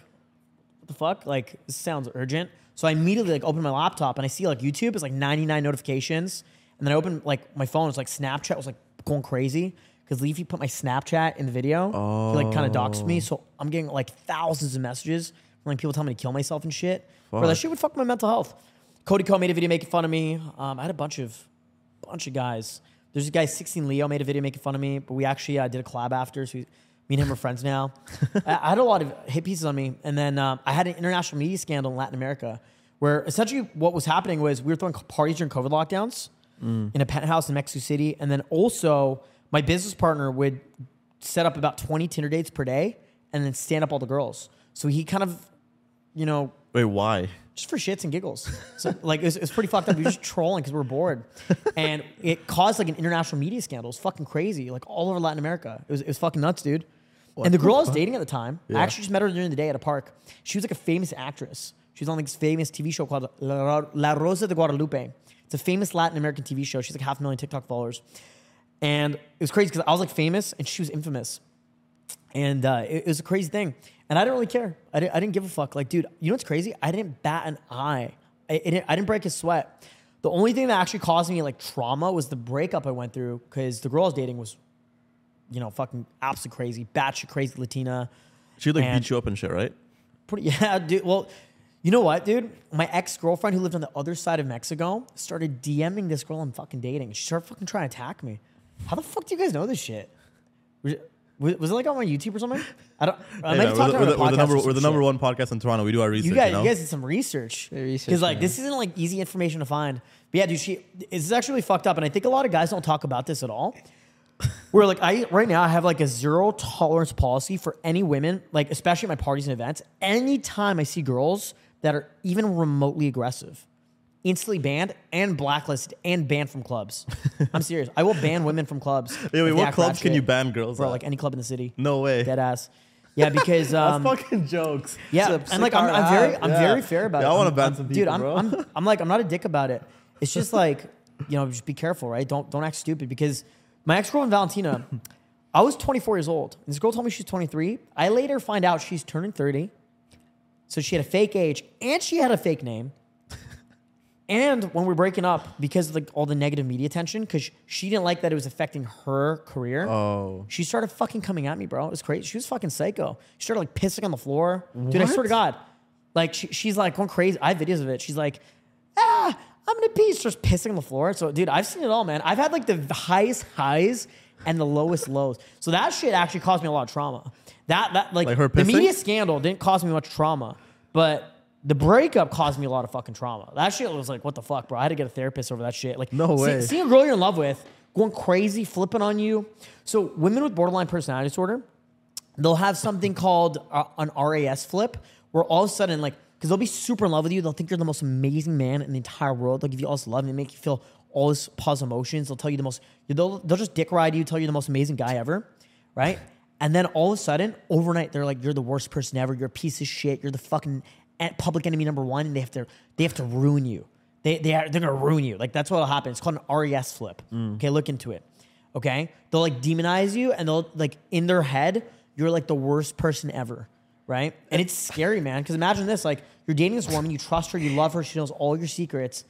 "What the fuck? Like this sounds urgent." So I immediately like open my laptop and I see like YouTube is like 99 notifications, and then I open like my phone, it's like Snapchat was like going crazy. Because Leafy put my Snapchat in the video. He like kind of doxed me. So I'm getting like thousands of messages Like people tell me to kill myself and shit. Bro, that shit would fuck my mental health. Cody Ko made a video making fun of me. Um, I had a bunch of bunch of guys. There's a guy 16 Leo made a video making fun of me, but we actually uh, did a collab after. So we, me and him are friends now. [LAUGHS] I, I had a lot of hit pieces on me, and then um, I had an international media scandal in Latin America, where essentially what was happening was we were throwing parties during COVID lockdowns in a penthouse in Mexico City, and then also my business partner would set up about 20 Tinder dates per day, and then stand up all the girls. So he kind of, you know, Wait, why? just for shits and giggles. So like it was, it pretty fucked up. We were just trolling because we were bored, and it caused like an international media scandal. It was fucking crazy, like all over Latin America. It was, it was fucking nuts, dude. and the girl I was dating at the time, I actually just met her during the day at a park. She was like a famous actress. She was on like this famous TV show called La, La Rosa de Guadalupe. It's a famous Latin American TV show. She's like half a million TikTok followers, and it was crazy because I was like famous and she was infamous and uh, it, it was a crazy thing. And I didn't really care. I didn't, I didn't give a fuck. Like, dude, you know what's crazy? I didn't bat an eye. I, it didn't, I didn't break a sweat. The only thing that actually caused me like trauma was the breakup I went through because the girl I was dating was, you know, fucking absolutely crazy, batshit crazy Latina. She like beat you up and shit, right? Pretty, [LAUGHS] yeah, dude. Well, you know what, dude? My ex girlfriend who lived on the other side of Mexico started DMing this girl I'm fucking dating. She started fucking trying to attack me. How the fuck do you guys know this shit? Was it, was it- like on my YouTube or something? I don't. I might man, have we're, talked the, about the, the number we're the number shit. one podcast in Toronto. We do our research. You guys, know? you guys did some research. research, Because like this isn't like easy information to find. But yeah, dude, she this is actually fucked up, and I think a lot of guys don't talk about this at all. Where like I right now I have like a zero tolerance policy for any women, like especially at my parties and events. Anytime I see girls that are even remotely aggressive, instantly banned and blacklisted and banned from clubs. [LAUGHS] I'm serious. I will ban women from clubs. [LAUGHS] If wait, what clubs can you ban girls Bro, at? like any club in the city. no way. Dead ass. Yeah, [LAUGHS] because um, That's fucking jokes. yeah, and like I'm, I'm very. I'm Yeah. very fair about Yeah, it. I want to ban I'm- some dude. people, I'm, bro. I'm, I'm like, I'm not a dick about it. It's just like, you know, just be careful, right? Don't, don't act stupid because my ex girlfriend Valentina, I was 24 years old. And this girl told me she's 23. I later find out she's turning 30. So she had a fake age and she had a fake name. And when we're breaking up, because of like all the negative media attention, because she didn't like that it was affecting her career. Oh. She started fucking coming at me, bro. It was crazy. She was fucking psycho. She started like pissing on the floor. Dude, I swear to God. Like she, she's like going crazy. I have videos of it. She's like, ah, I'm gonna pee. She starts pissing on the floor. So, dude, I've seen it all, man. I've had like the highest highs and the lowest [LAUGHS] lows. So that shit actually caused me a lot of trauma. That that like, Like her the pissing? media scandal didn't cause me much trauma, but the breakup caused me a lot of fucking trauma. That shit was like, what the fuck, bro? I had to get a therapist over that shit. Like, No see- way. seeing a girl you're in love with going crazy, flipping on you. So women with borderline personality disorder, they'll have something called uh, an RAS flip, where all of a sudden, like, because they'll be super in love with you, they'll think you're the most amazing man in the entire world. They'll give you all this love and they make you feel all this positive emotions. They'll tell you the most, they'll, they'll just dick ride you, tell you the most amazing guy ever, right? And then all of a sudden, overnight, they're like, "You're the worst person ever. You're a piece of shit. You're the fucking en- public enemy number one." And they have to, they have to ruin you. They, they are, they're gonna ruin you. Like that's what'll happen. It's called an RES flip. Mm. Okay, look into it. Okay, they'll like demonize you, and they'll like in their head, you're like the worst person ever, right? And it's scary, man. Because imagine this: like you're dating this woman, you trust her, you love her, she knows all your secrets,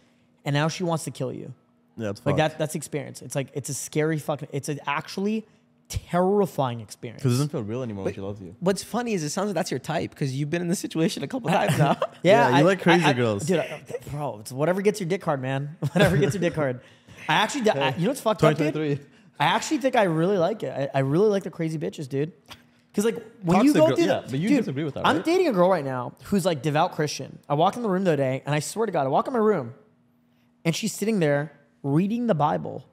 and now she wants to kill you. Yeah, it's Like fucked. that, that's experience. It's like it's a scary fucking. It's actually terrifying experience. Because it doesn't feel real anymore when she loves you. What's funny is it sounds like that's your type because you've been in this situation a couple times now. [LAUGHS] Yeah, you like crazy girls. dude. I, bro, it's whatever gets your dick hard, man. [LAUGHS] Whatever gets your dick hard. I actually, I, you know what's fucked up, dude? I actually think I really like it. I, I really like the crazy bitches, dude. Because like when you go girl- through, yeah, the, but you dude, disagree with that, I'm dating a girl right now who's like devout Christian. I walk in the room the other day, and I swear to God, I walk in my room, and she's sitting there reading the Bible,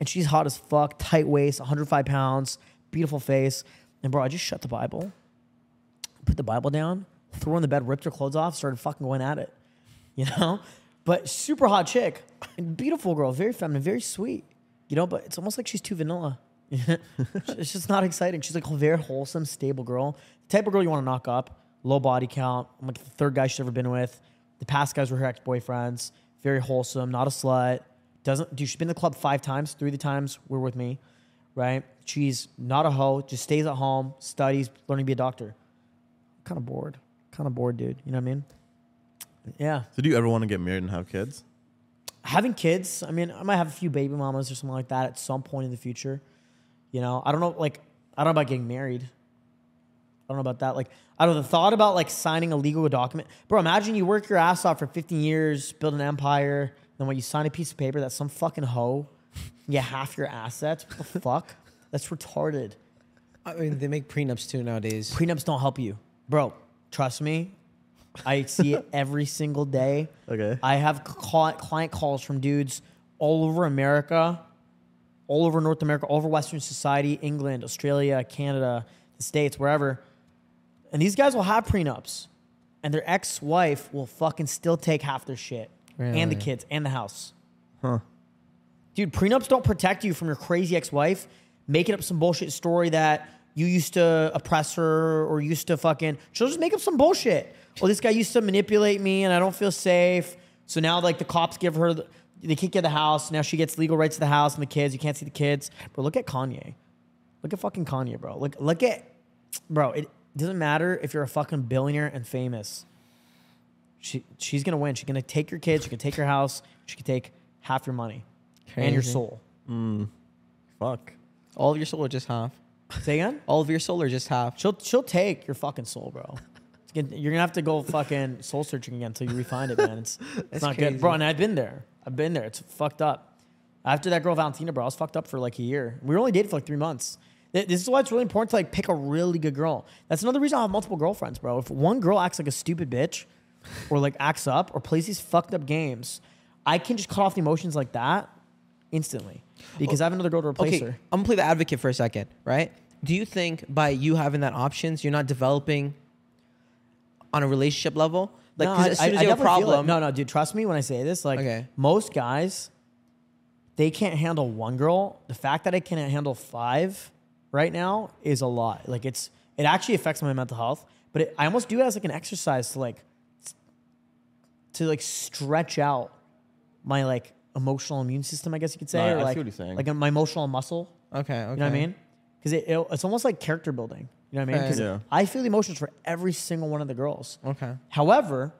and she's hot as fuck, tight waist, 105 pounds, beautiful face, and bro, I just shut the Bible, put the Bible down, threw in the bed, ripped her clothes off, started fucking going at it, [LAUGHS] you know. But super hot chick, [LAUGHS] beautiful girl, very feminine, very sweet, you know. But it's almost like she's too vanilla. [LAUGHS] it's just not exciting. She's like a very wholesome, stable girl. The type of girl you want to knock up. Low body count. I'm like the third guy she's ever been with. The past guys were her ex boyfriends. Very wholesome, not a slut. Doesn't dude, she's been to the club five times. Three of the times were with me, right? She's not a hoe. Just stays at home, studies, learning to be a doctor. Kind of bored. Kind of bored, dude. You know what I mean? Yeah. So do you ever want to get married and have kids? having kids, I mean, I might have a few baby mamas or something like that at some point in the future. You know, I don't know, like, I don't know about getting married. I don't I don't know about that. Like, I don't know. The thought about like signing a legal document, bro. Imagine you work your ass off for 15 years, build an empire, then when you sign a piece of paper that some fucking hoe, you half your assets. What the fuck? That's retarded. I mean, they make prenups too nowadays. Prenups don't help you, bro. Trust me. I see it every single day. Okay. I have client calls from dudes all over America, all over North America, all over Western society, England, Australia, Canada, the States, wherever. And these guys will have prenups, and their ex-wife will fucking still take half their shit and the kids and the house. Huh. Dude, prenups don't protect you from your crazy ex-wife making up some bullshit story that you used to oppress her or used to fucking. She'll just make up some bullshit. Well, this guy used to manipulate me and I don't feel safe. So now, like, the cops give her, the, they out of the house. Now she gets legal rights to the house and the kids. You can't see the kids. But look at Kanye. Look at fucking Kanye, bro. Look, look at, bro. It doesn't matter if you're a fucking billionaire and famous. She, she's gonna win. She's gonna take your kids. She can take your house. She can take half your money and your Crazy. soul. Hmm. Fuck. All of your soul or just half? Say again. All of your soul or just half? She'll she'll take your fucking soul, bro. You're gonna have to go fucking soul searching again until you refine it, man. It's [LAUGHS] it's not crazy. good, bro. And I've been there. I've been there. It's fucked up. After that girl Valentina, bro, I was fucked up for like a year. We were only dating for like three months. This is why it's really important to like pick a really good girl. That's another reason I have multiple girlfriends, bro. If one girl acts like a stupid bitch, or like acts up, or plays these fucked up games, I can just cut off the emotions like that instantly because I have another girl to replace Okay, her. I'm gonna play the advocate for a second, right? Do you think by you having that options, you're not developing on a relationship level? Like, No, I- as I- soon as I you have a problem, No, no, dude, trust me when I say this. Like, Okay. most guys, they can't handle one girl. The fact that I can't handle five right now is a lot. Like, it's it actually affects my mental health. But it, I almost do it as like an exercise to like to like stretch out my like emotional immune system. I guess you could say, No, I- or I see like what you're saying. like my emotional muscle. okay, okay, You know what I mean? Because it, it- it's almost like character building. You know what I mean? 'Cause Yeah. I feel the emotions for every single one of the girls. Okay. However,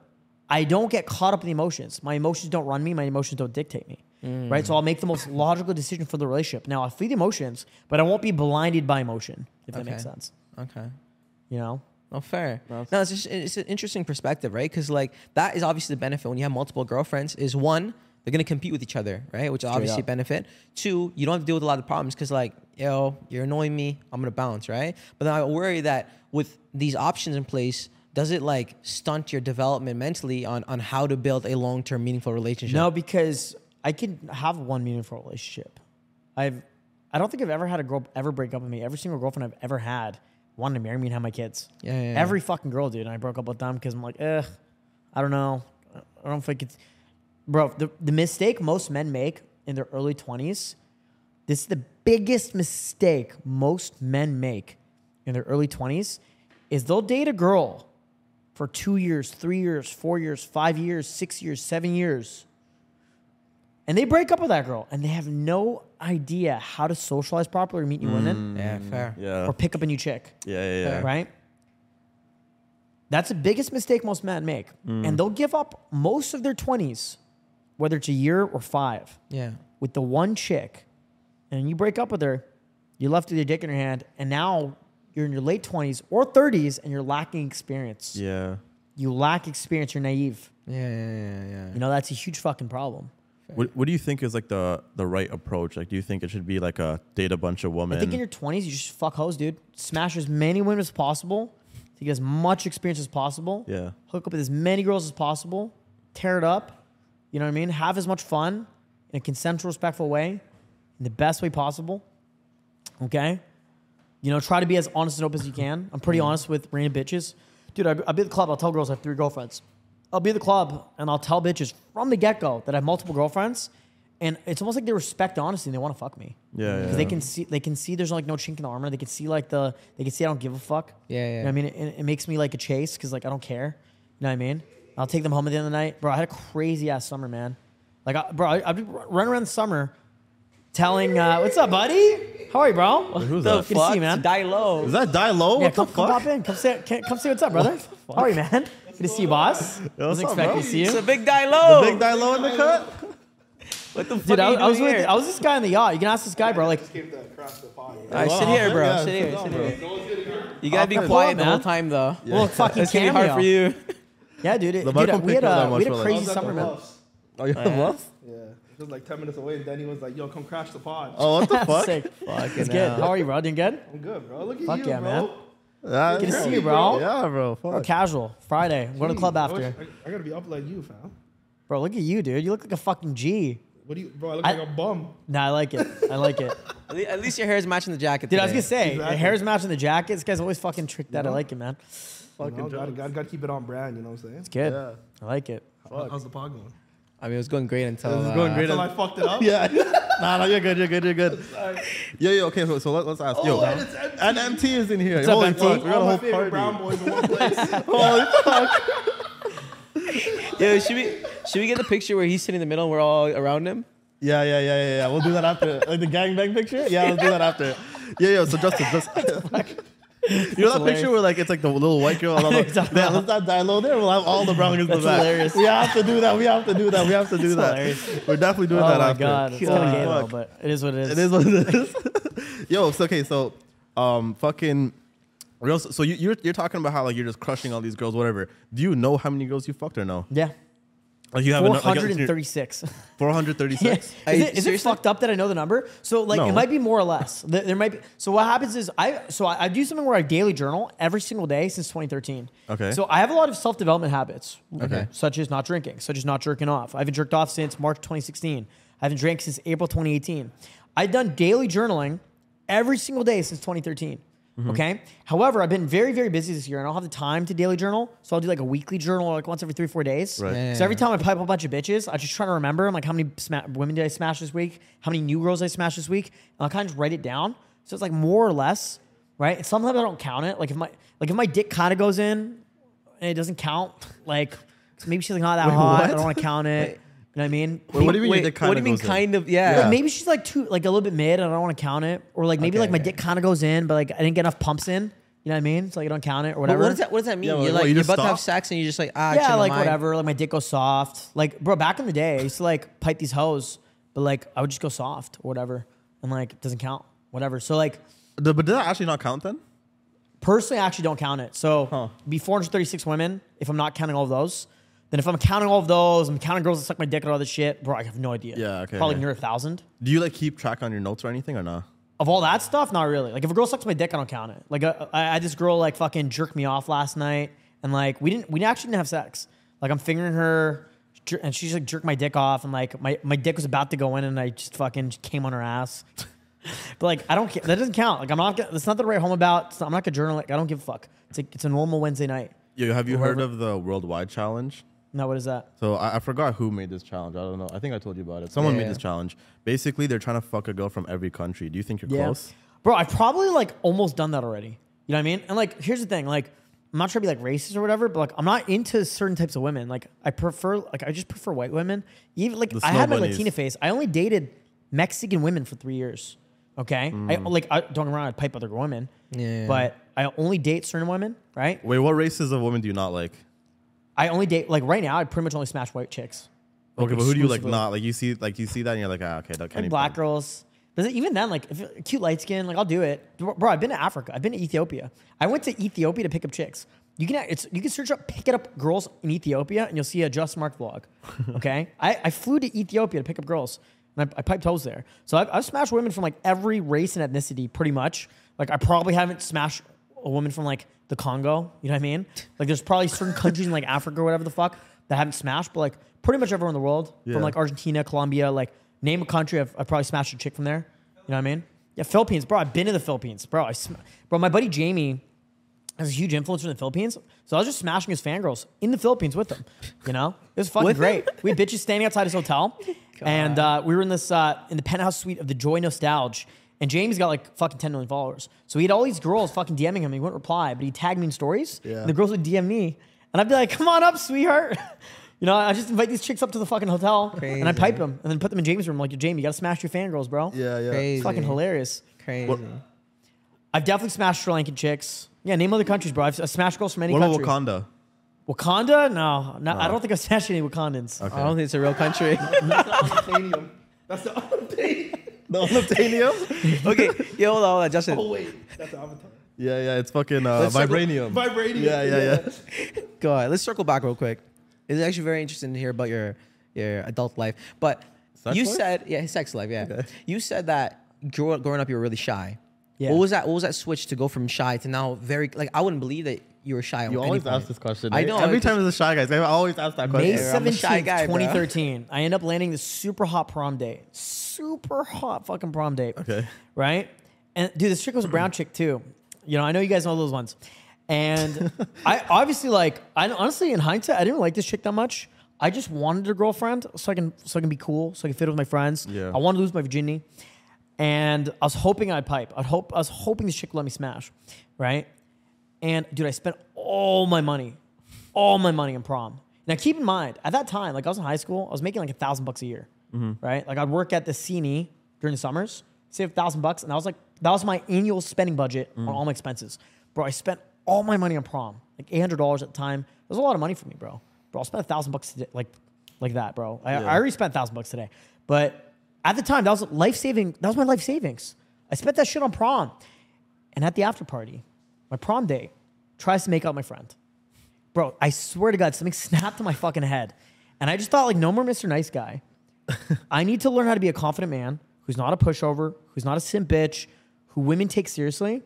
I don't get caught up in the emotions. My emotions don't run me. My emotions don't dictate me. Mm. Right? So I'll make the most logical decision for the relationship. Now I'll feel the emotions, but I won't be blinded by emotion, if that Okay. makes sense. Okay. You know? Oh, fair. No, it's just it's an interesting perspective, right? Because like that is obviously the benefit when you have multiple girlfriends. Is one they're gonna compete with each other, right? Which is obviously a benefit. Two, you don't have to deal with a lot of problems because like yo, you're annoying me, I'm gonna bounce, right? But then I worry that with these options in place, does it like stunt your development mentally on on how to build a long term meaningful relationship? No, because I can have one meaningful relationship. I've I don't think I've ever had a girl ever break up with me. Every single girlfriend I've ever had wanted to marry me and have my kids. Yeah, yeah, yeah. Every fucking girl, dude. And I broke up with them because I'm like, ugh, I don't know. I don't think it's bro, the, the mistake most men make in their early 20s, this is the biggest mistake most men make in their early 20s, is they'll date a girl for two years, three years, four years, five years, six years, seven years. And they break up with that girl and they have no idea how to socialize properly or meet new women Yeah, fair. Yeah. or pick up a new chick Yeah, yeah, yeah. right? That's the biggest mistake most men make. Mm. And they'll give up most of their 20s, whether it's a year or five, Yeah. with the one chick. And you break up with her, you're left with your dick in your hand, and now you're in your late 20s or 30s and you're lacking experience. Yeah. You lack experience, you're naive. Yeah, yeah, yeah, yeah. You know, that's a huge fucking problem. What, what do you think is like the the right approach? Like, do you think it should be like a date a bunch of women? I think in your 20s, you just fuck hoes, dude. Smash as many women as possible to get as much experience as possible. yeah. hook up with as many girls as possible, tear it up. You know what I mean? Have as much fun in a consensual, respectful way, in the best way possible. Okay? You know, try to be as honest and open as you can. I'm pretty mm-hmm. honest with random bitches. Dude, I- I'll be at the club. I'll tell girls I have three girlfriends. I'll be at the club and I'll tell bitches from the get go that I have multiple girlfriends. And it's almost like they respect honesty and they want to fuck me. Yeah, Because yeah. they can see they can see there's like no chink in the armor. They can see like the they can see I don't give a fuck. Yeah, yeah. You know what I mean, it, it makes me like a chase because like I don't care. You know what I mean? I'll take them home at the end of the night, bro. I had a crazy ass summer, man. Like, I, bro, I, I've been running around the summer, telling, uh, "What's up, buddy? How are you, bro? who's Good that? to see you, man. Die low. Is that die low? Yeah, what come, the come fuck? pop in. Come say, come say what's up, brother. How are you, man? Good to see you, boss. Yo, Wasn't what's up, expecting to see you. It's a big die low. Big die low in the cut. What the fuck Dude, are I, you I was doing with? I was this guy on the yacht. You can ask this guy, bro. Like, just came to crash the pod. All right, sit here, bro. Yeah, sit here. sit Sit here. You gotta be quiet the whole time, though. well, fucking It's gonna be hard cameo. for you. Yeah, dude. It, dude mic we had up a we had a crazy summer, the man. Oh, you're oh, the bluff? Yeah, it was like ten minutes away, and Danny was like, "Yo, come crash the pod." Oh, what the [LAUGHS] fuck? Sick. Fucking It's good. How are you, bro? Doing good? I'm good, bro. Look at Fuck you, yeah, bro. man. Yeah, Good to see you, bro. Yeah, bro. Or Fuck. casual. Friday. I'm going to the club after. I, I gotta be up like you, fam. Bro, look at you, dude. You look like a fucking G. What do you, bro? I look I- like a bum. Nah, I like it. I like it. [LAUGHS] At least your hair is matching the jacket. Dude, I was gonna say, Exactly. the hair's matching the jacket. This guy's always fucking tricked that. I like it, man. You know, gotta, gotta, gotta keep it on brand. You know what I'm saying? It's good. Yeah. I like it. How- How's the pod going? I mean, it was going great until. This is uh, going great. Until I fucked it up. [LAUGHS] Yeah. nah, nah, you're good. You're good. You're good. Yo, yo, okay. So, so let, let's ask. yo, Oh, and it's empty. and MT is in here. What's up, Holy MT? fuck, we got All a whole favorite party. brown boys in one place. [LAUGHS] Holy fuck. [LAUGHS] Yo, should we should we get the picture where he's sitting in the middle and we're all around him? Yeah, yeah, yeah, yeah, yeah. We'll do that after. Like the gangbang picture? Yeah, let's do that after. Yeah, yeah. So Justin, just you know that hilarious. picture where like it's like the little white girl. All the, yeah, let's not die low there. We'll have all the brown girls in the back. hilarious. We have to do that. We have to do that. We have to do that. hilarious. We're definitely doing Oh that my after. god, it's kind of gay though, but it is what it is. It is what it is. [LAUGHS] Yo, so okay, so um, fucking. real- So you, you're you're talking about how like you're just crushing all these girls, whatever. Do you know how many girls you fucked or no? Yeah, Like you have four enough- like, hundred and you're- thirty-six. [LAUGHS] 436? [LAUGHS] Is, it, is it fucked up that I know the number? So like No. it might be more or less. There, there might be. So what happens is I so I, I do something where I daily journal every single day since 2013. Okay. So I have a lot of self development habits. Okay. Such as not drinking, such as not jerking off. I haven't jerked off since March 2016. I haven't drank since April 2018. I've done daily journaling every single day since 2013. Mm-hmm. Okay. However, I've been very, very busy this year and I don't have the time to daily journal. So I'll do like a weekly journal like once every three, four days. Right. Yeah. So every time I pipe a bunch of bitches, I just try to remember. I'm like, how many sma- women did I smash this week? How many new girls I smashed this week? And I'll kind of just write it down. So it's like more or less, right? And sometimes I don't count it. Like if my like if my dick kind of goes in and it doesn't count, like maybe she's like not that Wait, hot. I don't want to count it. You know what I mean? Wait, what do you mean your Wait, dick what do kinda you mean goes in? of? Yeah. Like maybe she's like too like a little bit mid and I don't want to count it. Or like maybe Okay, like my okay. dick kind of goes in, but like I didn't get enough pumps in. You know what I mean? So like I don't count it or But whatever. what does that? What does that mean? Yeah, you're what, like you you are just about to have sex and you're just like ah. yeah, change like whatever. Like my dick goes soft. Like, bro, back in the day, I used to like pipe these hoes, but like I would just go soft or whatever, and like it doesn't count, whatever. So like The- But did that actually not count then? personally, I actually don't count it. So Huh. be 436 women if I'm not counting all of those. Then if I'm counting all of those, I'm counting girls that suck my dick and all this shit, bro. I have no idea. Yeah, okay, Probably okay. near a thousand. Do you like keep track on your notes or anything or not? Of all that stuff, not really. Like if a girl sucks my dick, I don't count it. Like uh, I, I had this girl like fucking jerk me off last night, and like we didn't, we actually didn't have sex. Like I'm fingering her, jer- and she's like jerked my dick off, and like my, my dick was about to go in, and I just fucking came on her ass. [LAUGHS] but like I don't, ca- that doesn't count. Like I'm not, gonna, that's not the right home about. It's not- I'm not gonna journal. Like I don't give a fuck. It's like it's a normal Wednesday night. Yo, have you Whoever- heard of the worldwide challenge? No, what is that? So I, I forgot who made this challenge. I don't know. I think I told you about it. Someone Yeah, made yeah. this challenge. Basically, they're trying to fuck a girl from every country. Do you think you're close? Bro, I've probably like almost done that already. You know what I mean? And like, here's the thing, like, I'm not trying to be like racist or whatever, but like, I'm not into certain types of women. Like, I prefer, like, I just prefer white women. Even like, I had my bunnies. Latina face. I only dated Mexican women for three years. Okay, I Mm. like, I don't get me wrong, I'd pipe other women. Yeah. But I only date certain women, right? Wait, what races of women do you not like? I only date like right now. I pretty much only smash white chicks. Like, Okay, but who do you like not? Like you see, like you see that, and you're like, ah, okay, that can't like black girls. But even then, like if cute light skin, like I'll do it. Bro, I've been to Africa. I've been to Ethiopia. I went to Ethiopia to pick up chicks. You can it's you can search up pick it up girls in Ethiopia and you'll see a Justin Marc vlog. [LAUGHS] Okay, I, I flew to Ethiopia to pick up girls and I, I piped toes there. So I've, I've smashed women from like every race and ethnicity pretty much. Like I probably haven't smashed a woman from like the Congo. You know what I mean? Like there's probably certain countries in like Africa or whatever the fuck that haven't smashed, but like pretty much everyone in the world Yeah. from like Argentina, Colombia, like name a country, I've, I've probably smashed a chick from there. You know what I mean? Yeah, Philippines, bro. I've been to the Philippines, bro. I, sm- bro, my buddy Jamie has a huge influencer in the Philippines, so I was just smashing his fangirls in the Philippines with him. You know, it was fucking great. We had bitches standing outside his hotel, [LAUGHS] and uh, we were in this uh, in the penthouse suite of the Joy Nostalgia. And Jamie's got like fucking 10 million followers. So he had all these girls fucking DMing him. He wouldn't reply, but he tagged me in stories. Yeah. And the girls would DM me. And I'd be like, come on up, sweetheart. [LAUGHS] You know, I just invite these chicks up to the fucking hotel and I Crazy. pipe them and then put them in Jamie's room. like, yo, Jamie, you gotta smash your fangirls, bro. Yeah, yeah. Crazy. It's fucking hilarious. Crazy. What- I've definitely smashed Sri Lankan chicks. Yeah, name other countries, bro. I've, I've smashed girls from any What about country. Wakanda? Wakanda? No, no I don't think I've smashed any Wakandans. Okay. I don't think it's a real country. Stadium. [LAUGHS] [LAUGHS] That's the update. The unobtainium? [LAUGHS] okay, yeah, hold on, hold on, Justin. Oh wait, that's the avatar. yeah, yeah, it's fucking uh, Let's circle- vibranium. Vibranium. Yeah, yeah, yeah. [LAUGHS] Go ahead. Let's circle back real quick. It's actually very interesting to hear about your your adult life. But Sex you life? said, yeah, his sex life. Yeah, Okay. you said that grow, growing up you were really shy. Yeah. What was that? What was that switch to go from shy to now very like? I wouldn't believe that you were shy. You always point. ask this question. I eh? know, Every time there's a shy guy, I always ask that question. May Yeah, I'm a shy 17th, 2013. I end up landing this super hot prom date. Super hot fucking prom date. Okay. Right? And dude, this chick was a brown chick too. You know, I know you guys know those ones. And [LAUGHS] I obviously like I honestly in hindsight, I didn't like this chick that much. I just wanted a girlfriend so I can so I can be cool, so I can fit with my friends. Yeah. I wanted to lose my virginity. And I was hoping I'd pipe. I'd hope I was hoping this chick would let me smash. Right? And dude, I spent all my money, all my money in prom. Now keep in mind, at that time, like I was in high school, I was making like a thousand bucks a year. Mm-hmm. Right? Like I'd work at the CNE during the summers, save a thousand bucks, and that was like that was my annual spending budget on mm. all my expenses. Bro, I spent all my money on prom, like eight hundred dollars at the time. That was a lot of money for me, bro. Bro, I spent a thousand bucks today, like like that, bro. I, I already spent a thousand bucks today, but at the time, that was life saving. That was my life savings. I spent that shit on prom, and at the after party, my prom date tries to make out my friend. Bro, I swear to God, something [LAUGHS] snapped to my fucking head. And I just thought, like, no more Mr. Nice Guy. [LAUGHS] I need to learn how to be a confident man who's not a pushover, who's not a simp bitch, who women take seriously.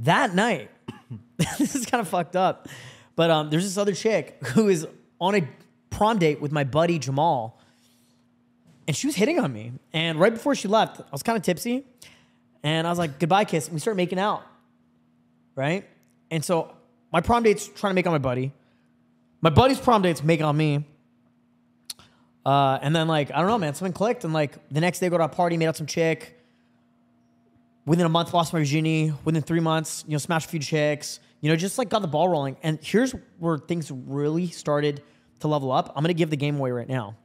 That night, [COUGHS] [LAUGHS] this is kind of fucked up. But um, there's this other chick who is on a prom date with my buddy Jamal. And she was hitting on me. And right before she left, I was kind of tipsy. And I was like, goodbye, kiss. And we started making out. Right? And so my prom date's trying to make on my buddy. My buddy's prom date's make on me. Uh, and then like, I don't know, man, something clicked. And like the next day go to a party, made out some chick. Within a month, lost my virginity. Within three months, you know, smashed a few chicks. You know, just like got the ball rolling. And here's where things really started to level up. I'm gonna give the game away right now.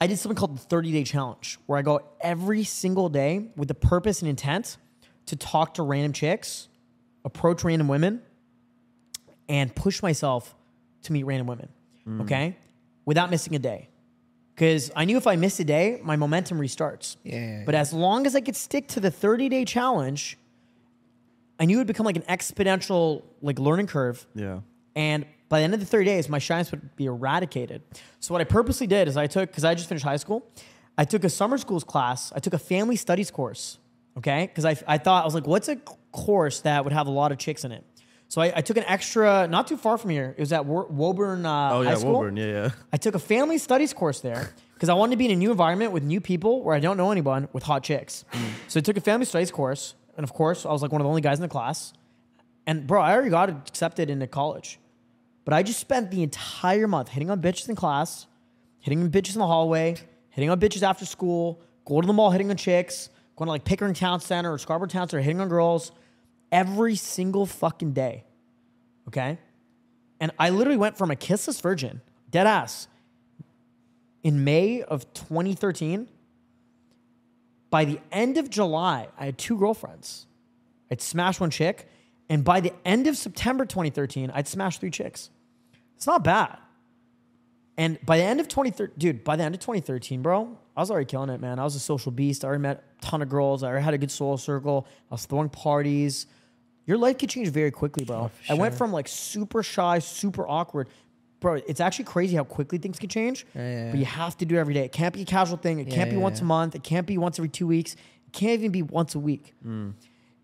I did something called the 30 day challenge, where I go every single day with the purpose and intent to talk to random chicks, approach random women, and push myself to meet random women. Mm. Okay, without missing a day, because I knew if I missed a day, my momentum restarts. Yeah. But as long as I could stick to the 30 day challenge, I knew it would become like an exponential like learning curve. Yeah. And by the end of the 30 days, my shyness would be eradicated. So what I purposely did is I took, because I just finished high school, I took a summer schools class. I took a family studies course. Okay. Because I, I thought, I was like, what's a course that would have a lot of chicks in it? So I, I took an extra, not too far from here. It was at Wo- Woburn uh, Oh High yeah, School. Woburn. Yeah, yeah. I took a family studies course there because I wanted to be in a new environment with new people where I don't know anyone with hot chicks. So I took a family studies course, and of course, I was like one of the only guys in the class. And bro, I already got accepted into college, but I just spent the entire month hitting on bitches in class, hitting on bitches in the hallway, hitting on bitches after school, going to the mall, hitting on chicks, going to like Pickering Town Center or Scarborough Town Center, hitting on girls every single fucking day. Okay. And I literally went from a kissless virgin, dead ass, in May of 2013. By the end of July, I had two girlfriends. I'd smashed one chick. And by the end of September 2013, I'd smashed three chicks. It's not bad. And by the end of 2013, dude, by the end of 2013, bro, I was already killing it, man. I was a social beast. I already met a ton of girls. I already had a good soul circle. I was throwing parties. Your life could change very quickly, bro. Oh, I went from like super shy, super awkward. Bro, it's actually crazy how quickly things can change. yeah, But you have to do it every day. It can't be a casual thing. It can't Yeah, be once yeah. a month. It can't be once every two weeks. It can't even be once a week. Mm.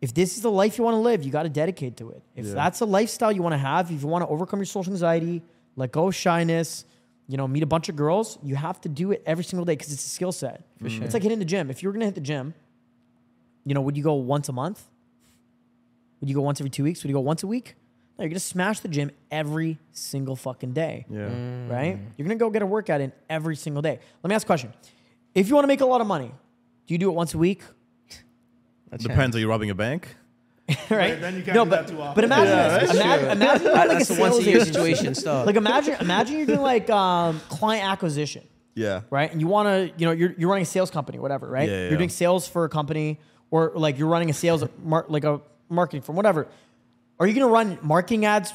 If this is the life you want to live, you got to dedicate to it. If Yeah. that's a lifestyle you want to have, if you want to overcome your social anxiety, let go of shyness, you know, meet a bunch of girls, you have to do it every single day because it's a skill set. For sure. It's like hitting the gym. If you were going to hit the gym, you know, would you go once a month? Would you go once every two weeks? Would you go once a week? No, you're going to smash the gym every single fucking day Yeah. Mm. right? You're gonna go get a workout in every single day. Let me ask a question. If you want to make a lot of money, do you do it once a week? It depends. Are you robbing a bank? [LAUGHS] right? then you can't no, do but, that too often. but imagine Yeah, this. that's Imagine, imagine you're That- like that's a a once a year situation stuff. Like imagine, imagine you're doing like um, client acquisition, Yeah. right? And you want to, you know, you're, you're running a sales company, whatever, right? Yeah, yeah, you're doing sales for a company, or like you're running a sales, mar- like a marketing firm, whatever. Are you gonna run marketing ads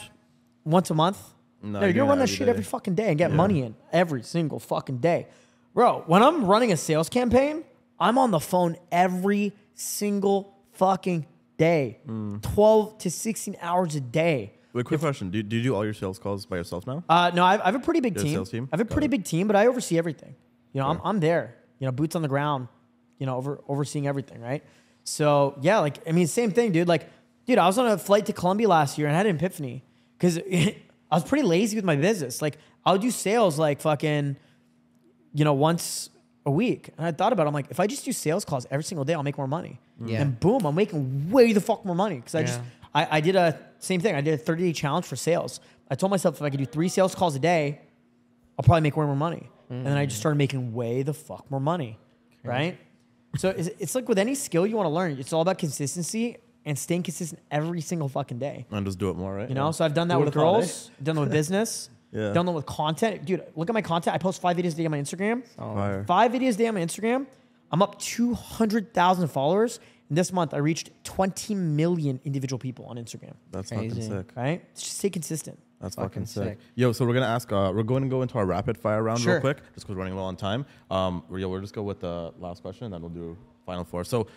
once a month? No, you're you're gonna run that that shit day. every fucking day and get Yeah. money in every single fucking day. Bro, when I'm running a sales campaign, I'm on the phone every single fucking day. Mm. 12 to 16 hours a day. Wait, quick question. Do, do you do all your sales calls by yourself now? Uh, no, I have, I have a pretty big team. sales team? I have a Got pretty it. big team, but I oversee everything. You know, I'm, I'm there. You know, boots on the ground. You know, over overseeing everything, right? So yeah, like I mean, same thing, dude. Like, dude, I was on a flight to Colombia last year and I had an epiphany because [LAUGHS] I was pretty lazy with my business. Like, I'll do sales like fucking, you know, once a week. And I thought about, it, I'm like, if I just do sales calls every single day, I'll make more money. Yeah. And boom, I'm making way the fuck more money because I just I, I did a same thing. I did a 30 day challenge for sales. I told myself if I could do three sales calls a day, I'll probably make way more money. And then I just started making way the fuck more money, right? So it's, it's like with any skill you want to learn, it's all about consistency and staying consistent every single fucking day. And just do it more, right? You know, Yeah. so I've done that Who with would've thought, girls, done that with [LAUGHS] business, Yeah. done that with content. Dude, look at my content. I post five videos a day on my Instagram. Fire. Five videos a day on my Instagram. I'm up 200,000 followers. And this month, I reached 20 million individual people on Instagram, That's Crazy. fucking sick. right? Just stay consistent. That's Fucking fucking, sick. sick. Yo, so we're gonna ask. Uh, we're going to go into our rapid fire round Sure. real quick, just because we're running low on time. Um, yo, we'll just go with the last question, and then we'll do final four. So,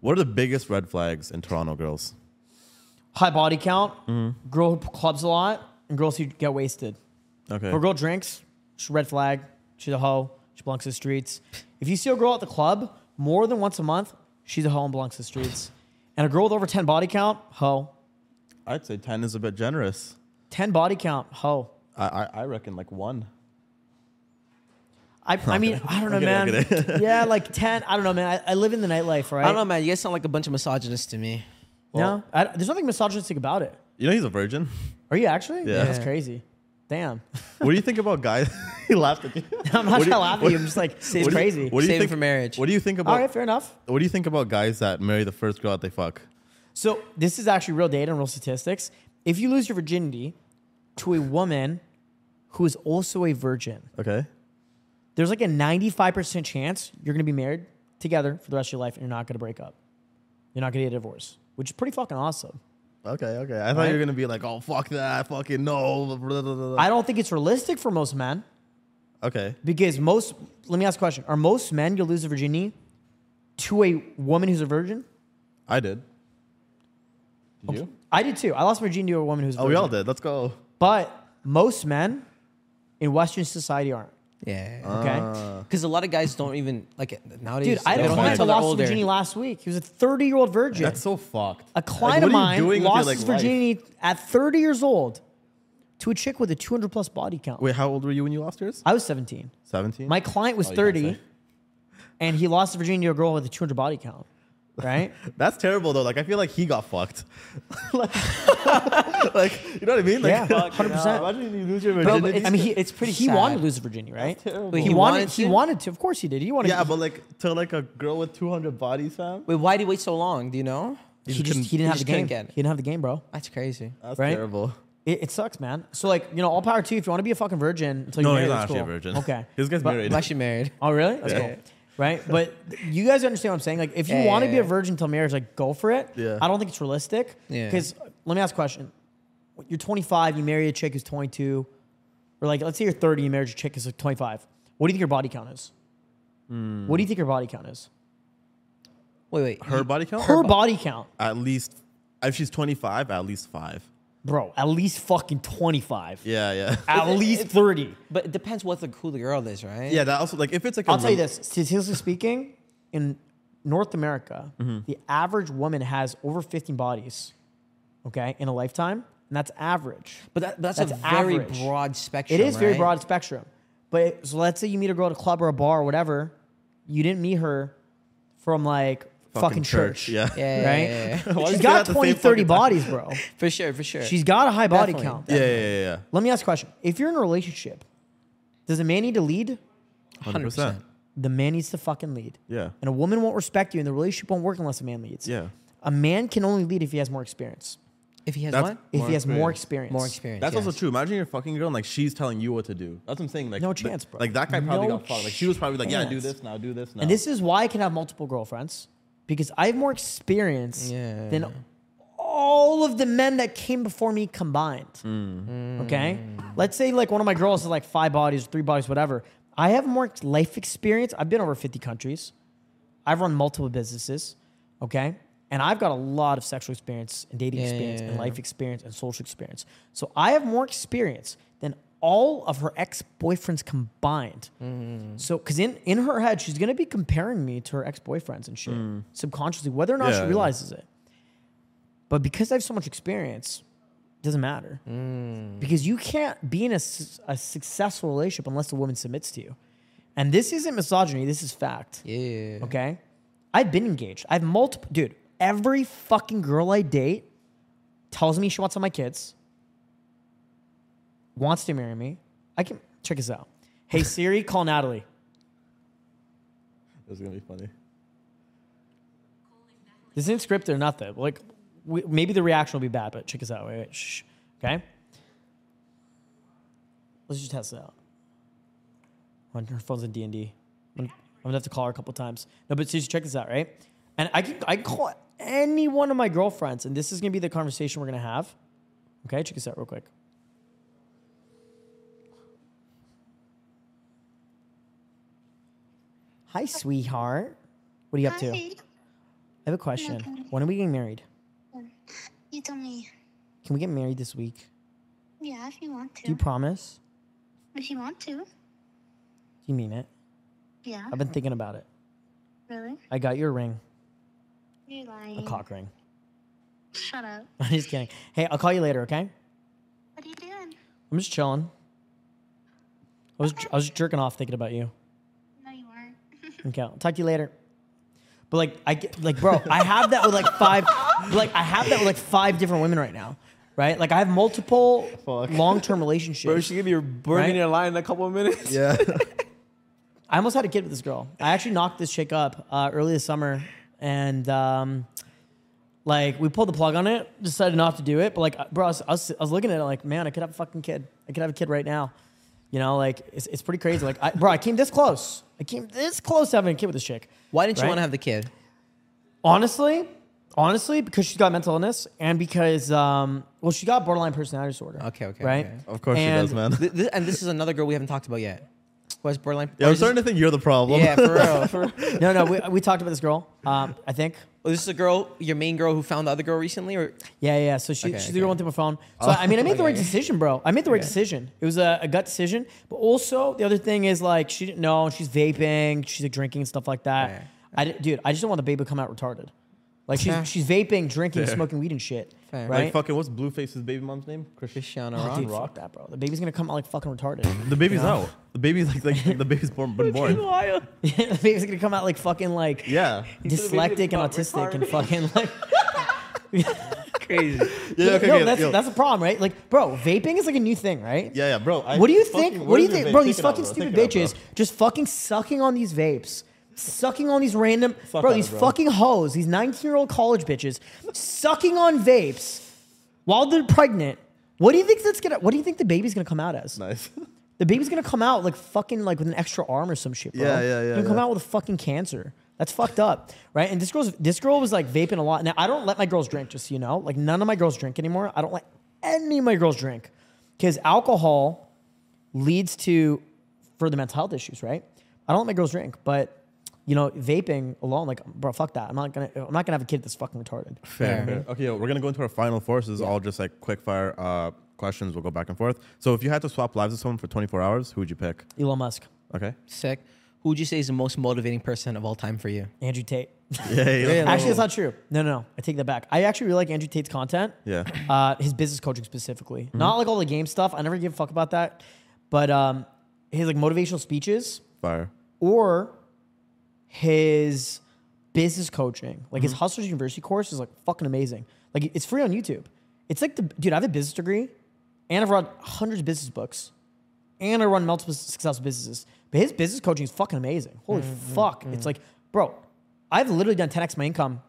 what are the biggest red flags in Toronto girls? High body count, girl who clubs a lot, and girls who get wasted. Okay. If a girl drinks, she's a red flag. She's a hoe. She belongs to the streets. If you see a girl at the club more than once a month, she's a hoe and belongs to the streets. And a girl with over 10 body count, hoe. I'd say ten is a bit generous. 10 body count, hoe. I I, I reckon like one. I, I mean, I don't know, man. [LAUGHS] yeah, like 10. I don't know, man. I, I live in the nightlife, right? I don't know, man. You guys sound like a bunch of misogynists to me. no, I, there's nothing misogynistic about it. You know he's a virgin. Are you actually? Yeah. That's crazy. Damn. what do you think about guys? [LAUGHS] he laughed at you. [LAUGHS] I'm not What trying to you- laugh at you. I'm just like, [LAUGHS] it's what do you- crazy. What do you think for marriage. What do you think about? All right, fair enough. What do you think about guys that marry the first girl that they fuck? So this is actually real data and real statistics. If you lose your virginity to a woman who is also a virgin, Okay. there's like a 95% chance you're going to be married together for the rest of your life and you're not going to break up. You're not going to get a divorce, which is pretty fucking awesome. Okay. Okay. I thought Right? you were gonna be like, oh fuck that, fucking no. I don't think it's realistic for most men Okay. because most, let me ask a question. Are most men going to lose their virginity to a woman who's a virgin? I did. Did you? I did too. I lost my virginity to a woman who's a Oh, we all did. Let's go. But most men in Western society aren't. Yeah. Okay. Ah. Because a lot of guys don't even like nowadays. Dude, I had they a don't client until that lost his older. virginity last week. He was a 30 year old virgin. That's so fucked. a client what of mine doing with your, lost like, his life? at 30 years old to a chick with a 200 plus body count. Wait, how old were you when you lost yours? I was 17. Seventeen. My client was Oh, 30, and he lost his virginity to a girl with a 200 body count. Right? [LAUGHS] That's terrible though. Like I feel like he got fucked. [LAUGHS] like, [LAUGHS] like, you know what I mean? Like, Yeah, 100%. Imagine you lose your virginity. but it's, I mean, he, it's pretty He sad. wanted to lose his virginity, right? terrible. Wait, he, he wanted. wanted He wanted to. Of course he did. He wanted. yeah, he, but like to like a girl with two hundred bodies, fam. Wait, why did he wait so long? Do you know? he just just couldn't- he didn't he have the game. couldn't get it. He didn't have the game, bro. That's crazy. That's Right? terrible. It, it sucks, man. So like, you know, all power to you. If you want to be a fucking virgin until No, you're he's married, not that's actually a cool. virgin. Okay. This guy's But- married. I'm actually married. Oh, really? That's Yeah. cool. Right? [LAUGHS] But you guys understand what I'm saying? Like, if you Yeah, want to yeah, be a virgin till marriage, like, go for it. Yeah. I don't think it's realistic. Yeah. Because let me ask a question. You're 25, you marry a chick who's 22, or like, let's say you're 30, you marry a chick who's like 25. What do you think your body count is? Hmm. What do you think your body count is? Wait, wait. Her body count? Her body count, At least, if she's twenty five, at least five. Bro, at least fucking 25. Yeah, yeah. [LAUGHS] At least 30. But it depends what the who the girl is, right? yeah, that also like if it's like. a I'll tell you rel- this. Statistically speaking, in North America, Mm-hmm. the average woman has over 15 bodies, okay, in a lifetime. And that's average. But that, that's, That's a very average. broad spectrum. It is very right? broad spectrum. But so let's say you meet a girl at a club or a bar or whatever, you didn't meet her from like fucking, church. Yeah. Yeah, yeah, Right? yeah, yeah. [LAUGHS] Why you She's say got that 20, 30 bodies, bro. [LAUGHS] for sure, for sure. She's got a high body Definitely. count. Yeah, yeah, yeah, yeah. Let me ask a question. If you're in a relationship, does a man need to lead? Hundred percent. The man needs to fucking lead. Yeah. And a woman won't respect you, and the relationship won't work unless a man leads. Yeah. A man can only lead if he has more experience. if he has That's- what? If More he has more experience. experience. More experience. That's yes. also true. Imagine you're fucking girl and like she's telling you what to do. That's what I'm saying. Like No chance, bro. Like that guy probably No got fucked. Like she was probably like, yeah, do this now, do this now. And this is why I can have multiple girlfriends because I have more experience Yeah. than all of the men that came before me combined. Hmm. Okay? Let's say like one of my girls is like five bodies, three bodies, whatever. I have more life experience. I've been over 50 countries. I've run multiple businesses, okay? And I've got a lot of sexual experience and dating Yeah, experience yeah, and yeah. life experience and social experience. So I have more experience than all of her ex-boyfriends combined. Mm. So, because in, in her head, she's gonna be comparing me to her ex-boyfriends and shit subconsciously, whether or not Yeah. she realizes it. But because I have so much experience, it doesn't matter. Mm. Because you can't be in a successful relationship unless the woman submits to you. And this isn't misogyny, this is fact. Yeah. Okay? I've been engaged. I've multiple, dude, every fucking girl I date tells me she wants all my kids, wants to marry me. I can, check this out. Hey [LAUGHS] Siri, call Natalie. This is gonna be funny. This isn't scripted or nothing. Like, we, maybe the reaction will be bad, but check this out. Wait, wait, shh. Okay? Let's just test it out. On her phone's in D and D. I'm gonna have to call her a couple times. No, but seriously, check this out, right? And I can I can call any one of my girlfriends, and this is gonna be the conversation we're gonna have. Okay, check this out real quick. Hi, sweetheart. What are you up to? I have a question. When are we getting married? You tell me. Can we get married this week? Yeah, if you want to. Do you promise? if you want to. Do you mean it? Yeah. I've been thinking about it. Really? I got your ring, You're lying. a cock ring. Shut up. [LAUGHS] I'm just kidding. Hey, I'll call you later, okay? What are you doing? I'm just chilling. I was I was jerking off thinking about you. No, you weren't. Okay, I'll talk to you later. But like I get like bro, I have that with like five like I have that with like five different women right now. Right? Like I have multiple Fuck. long-term [LAUGHS] relationships. Bro, she gonna be burning Right? your line in a couple of minutes. Yeah. [LAUGHS] I almost had a kid with this girl. I actually knocked this chick up uh, early this summer, and um, like we pulled the plug on it. Decided not to do it, but like, bro, I was, I was, I was looking at it like, man, I could have a fucking kid. I could have a kid right now. You know, like it's, it's pretty crazy. Like, I, bro, I came this close. I came this close to having a kid with this chick. Why didn't you Right? want to have the kid? Honestly, honestly, because she's got mental illness, and because um, well, she got borderline personality disorder. Okay, okay, right. okay. of course And- she does, man. Th- th- and this is another girl we haven't talked about yet. Who has borderline? Yeah, or I'm starting this- to think you're the problem. Yeah, for real. For, [LAUGHS] No, no, we, we talked about this girl. Um, I think. oh, this is a girl, your main girl who found the other girl recently, or Yeah, yeah. So she, Okay, she's okay. the girl went through my phone. So I mean, I made the right decision, bro. I made the right Okay. decision. It was a, a gut decision. But also the other thing is like she didn't know she's vaping, she's like drinking and stuff like that. Yeah. I dude, I just don't want the baby to come out retarded. Like she's Fair. she's vaping, drinking, Fair. smoking weed and shit. Fair. Right? Like fucking what's Blueface's baby mom's name? Chrisean. Cristiano Oh, dude, Ronaldo. fuck that, bro. The baby's gonna come out like fucking retarded. The baby's out. The baby's like, like the baby's born been born. [LAUGHS] the baby's gonna come out like fucking like Yeah. dyslexic and autistic and fucking like. [LAUGHS] Crazy. Yeah. Okay. no, okay, that's yo. that's a problem, right? Like, bro, vaping is like a new thing, right? Yeah, yeah, bro. I What do you think? where What do you think, bro? These it out, fucking bro. stupid Take it out, bitches just fucking sucking on these vapes, sucking on these random, Fuck bro. These bro. fucking hoes, these nineteen-year-old college bitches, sucking on vapes while they're pregnant. What do you think that's gonna? What do you think the baby's gonna come out as? Nice. [LAUGHS] The baby's gonna come out like fucking like with an extra arm or some shit, bro. Yeah, yeah, yeah, It's gonna come yeah. out with a fucking cancer. That's fucked up, right? And this girl's this girl was like vaping a lot. Now I don't let my girls drink, just so you know. Like none of my girls drink anymore. I don't let any of my girls drink because alcohol leads to further mental health issues, right? I don't let my girls drink, but you know, vaping alone, like, bro, fuck that. I'm not gonna, I'm not gonna have a kid that's fucking retarded. Fair. fair. Okay, yo, we're gonna go into our final four. So this is all just like quick fire uh, questions. We'll go back and forth. So if you had to swap lives with someone for 24 hours, who would you pick? Elon Musk, Okay. Sick. Who would you say is the most motivating person of all time for you? Andrew Tate. [LAUGHS] Yeah. Yeah. Actually, that's not true. No, no, no. I take that back. I actually really like Andrew Tate's content. Yeah. Uh, his business coaching specifically, not like all the game stuff. I never give a fuck about that. But um, his like motivational speeches Fire. or his business coaching, like his mm-hmm. Hustlers University course, is like fucking amazing. Like it's free on YouTube. It's like the dude. I have a business degree, and I've read hundreds of business books, and I run multiple successful businesses. But his business coaching is fucking amazing. Holy mm-hmm. fuck! Mm-hmm. It's like, bro, I've literally done 10x my income,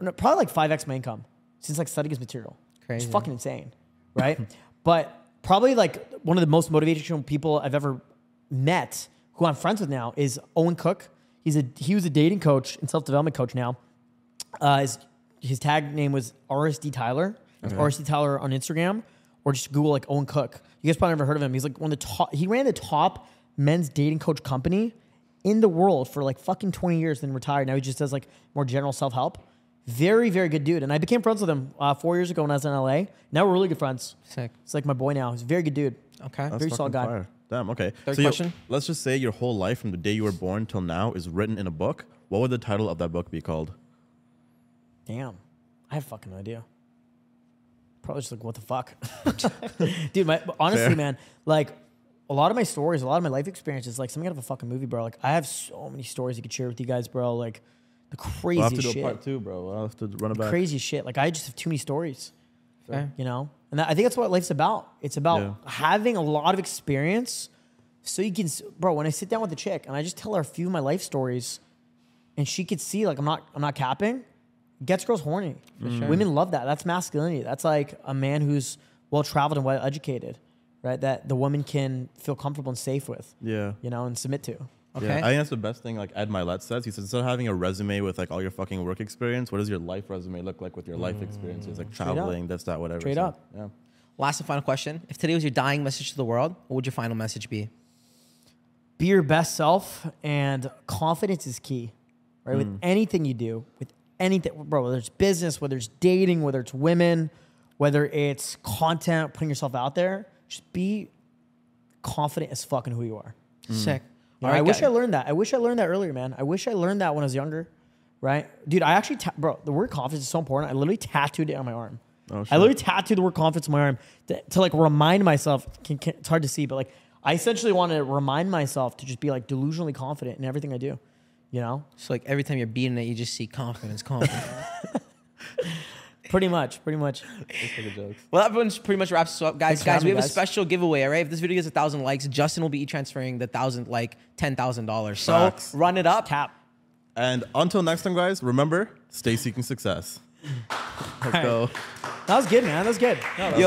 or no, probably like 5x my income since like studying his material. Crazy. It's fucking insane, [LAUGHS] right? but probably like one of the most motivational people I've ever met, who I'm friends with now, is Owen Cook. He's a he was a dating coach and self development coach now. Uh, his his tag name was RSD Tyler. It's RSD Tyler on Instagram, or just Google like Owen Cook. You guys probably never heard of him. He's like one of the top. He ran the top men's dating coach company in the world for like fucking 20 years, then retired. Now he just does like more general self help. Very, very good dude. And I became friends with him uh, four years ago when I was in LA. Now we're really good friends. Sick. It's like my boy now. He's a very good dude. Okay. That's Very solid guy. fire. Damn. Okay. Third so question. let's just say your whole life from the day you were born till now is written in a book. What would the title of that book be called? Damn. I have fucking no idea. Probably just like, what the fuck? [LAUGHS] Dude, my, honestly, Fair. man, like a lot of my stories, a lot of my life experiences, like something out of a fucking movie, bro. Like I have so many stories I could share with you guys, bro. Like the We'll have to craziest do a shit. part two, bro. We'll have to run it back. Crazy shit. Like I just have too many stories, Fair. you know? And that, I think that's what life's about. It's about Yeah. having a lot of experience so you can, bro, when I sit down with a chick and I just tell her a few of my life stories and she could see like I'm not, I'm not capping, gets girls horny. Mm. Women love that. That's masculinity. That's like a man who's well traveled and well educated, right? That the woman can feel comfortable and safe with, Yeah. you know, and submit to. Okay. Yeah, I think that's the best thing. Like Ed Mylett says, he says instead of having a resume with like all your fucking work experience, what does your life resume look like with your life experiences, like up. traveling, this, that, whatever. Straight So, up. Yeah. Last and final question. If today was your dying message to the world, what would your final message be? be your best self and confidence is key right with mm. anything you do with anything bro whether it's business whether it's dating whether it's women whether it's content putting yourself out there just be confident as fucking who you are Sick. You know, I wish I learned that. I wish I learned that earlier, man. I wish I learned that when I was younger, right? Dude, I actually, ta- bro, the word confidence is so important. I literally tattooed it on my arm. Oh, I literally tattooed the word confidence on my arm to, to like remind myself. Can, can, it's hard to see, but like I essentially want to remind myself to just be like delusionally confident in everything I do. You know, So like every time you're beating it, you just see confidence, confidence. [LAUGHS] pretty much, pretty much. well, that pretty much- pretty much wraps us up, guys. Thanks guys, we me, have a special giveaway. All right, if this video gets a thousand likes, Justin will be e-transferring the thousand like ten thousand dollars. So Facts. run it up. Tap. And until next time, guys, remember, stay seeking success. Let's go. That was good, man. That was good. No, that Yo,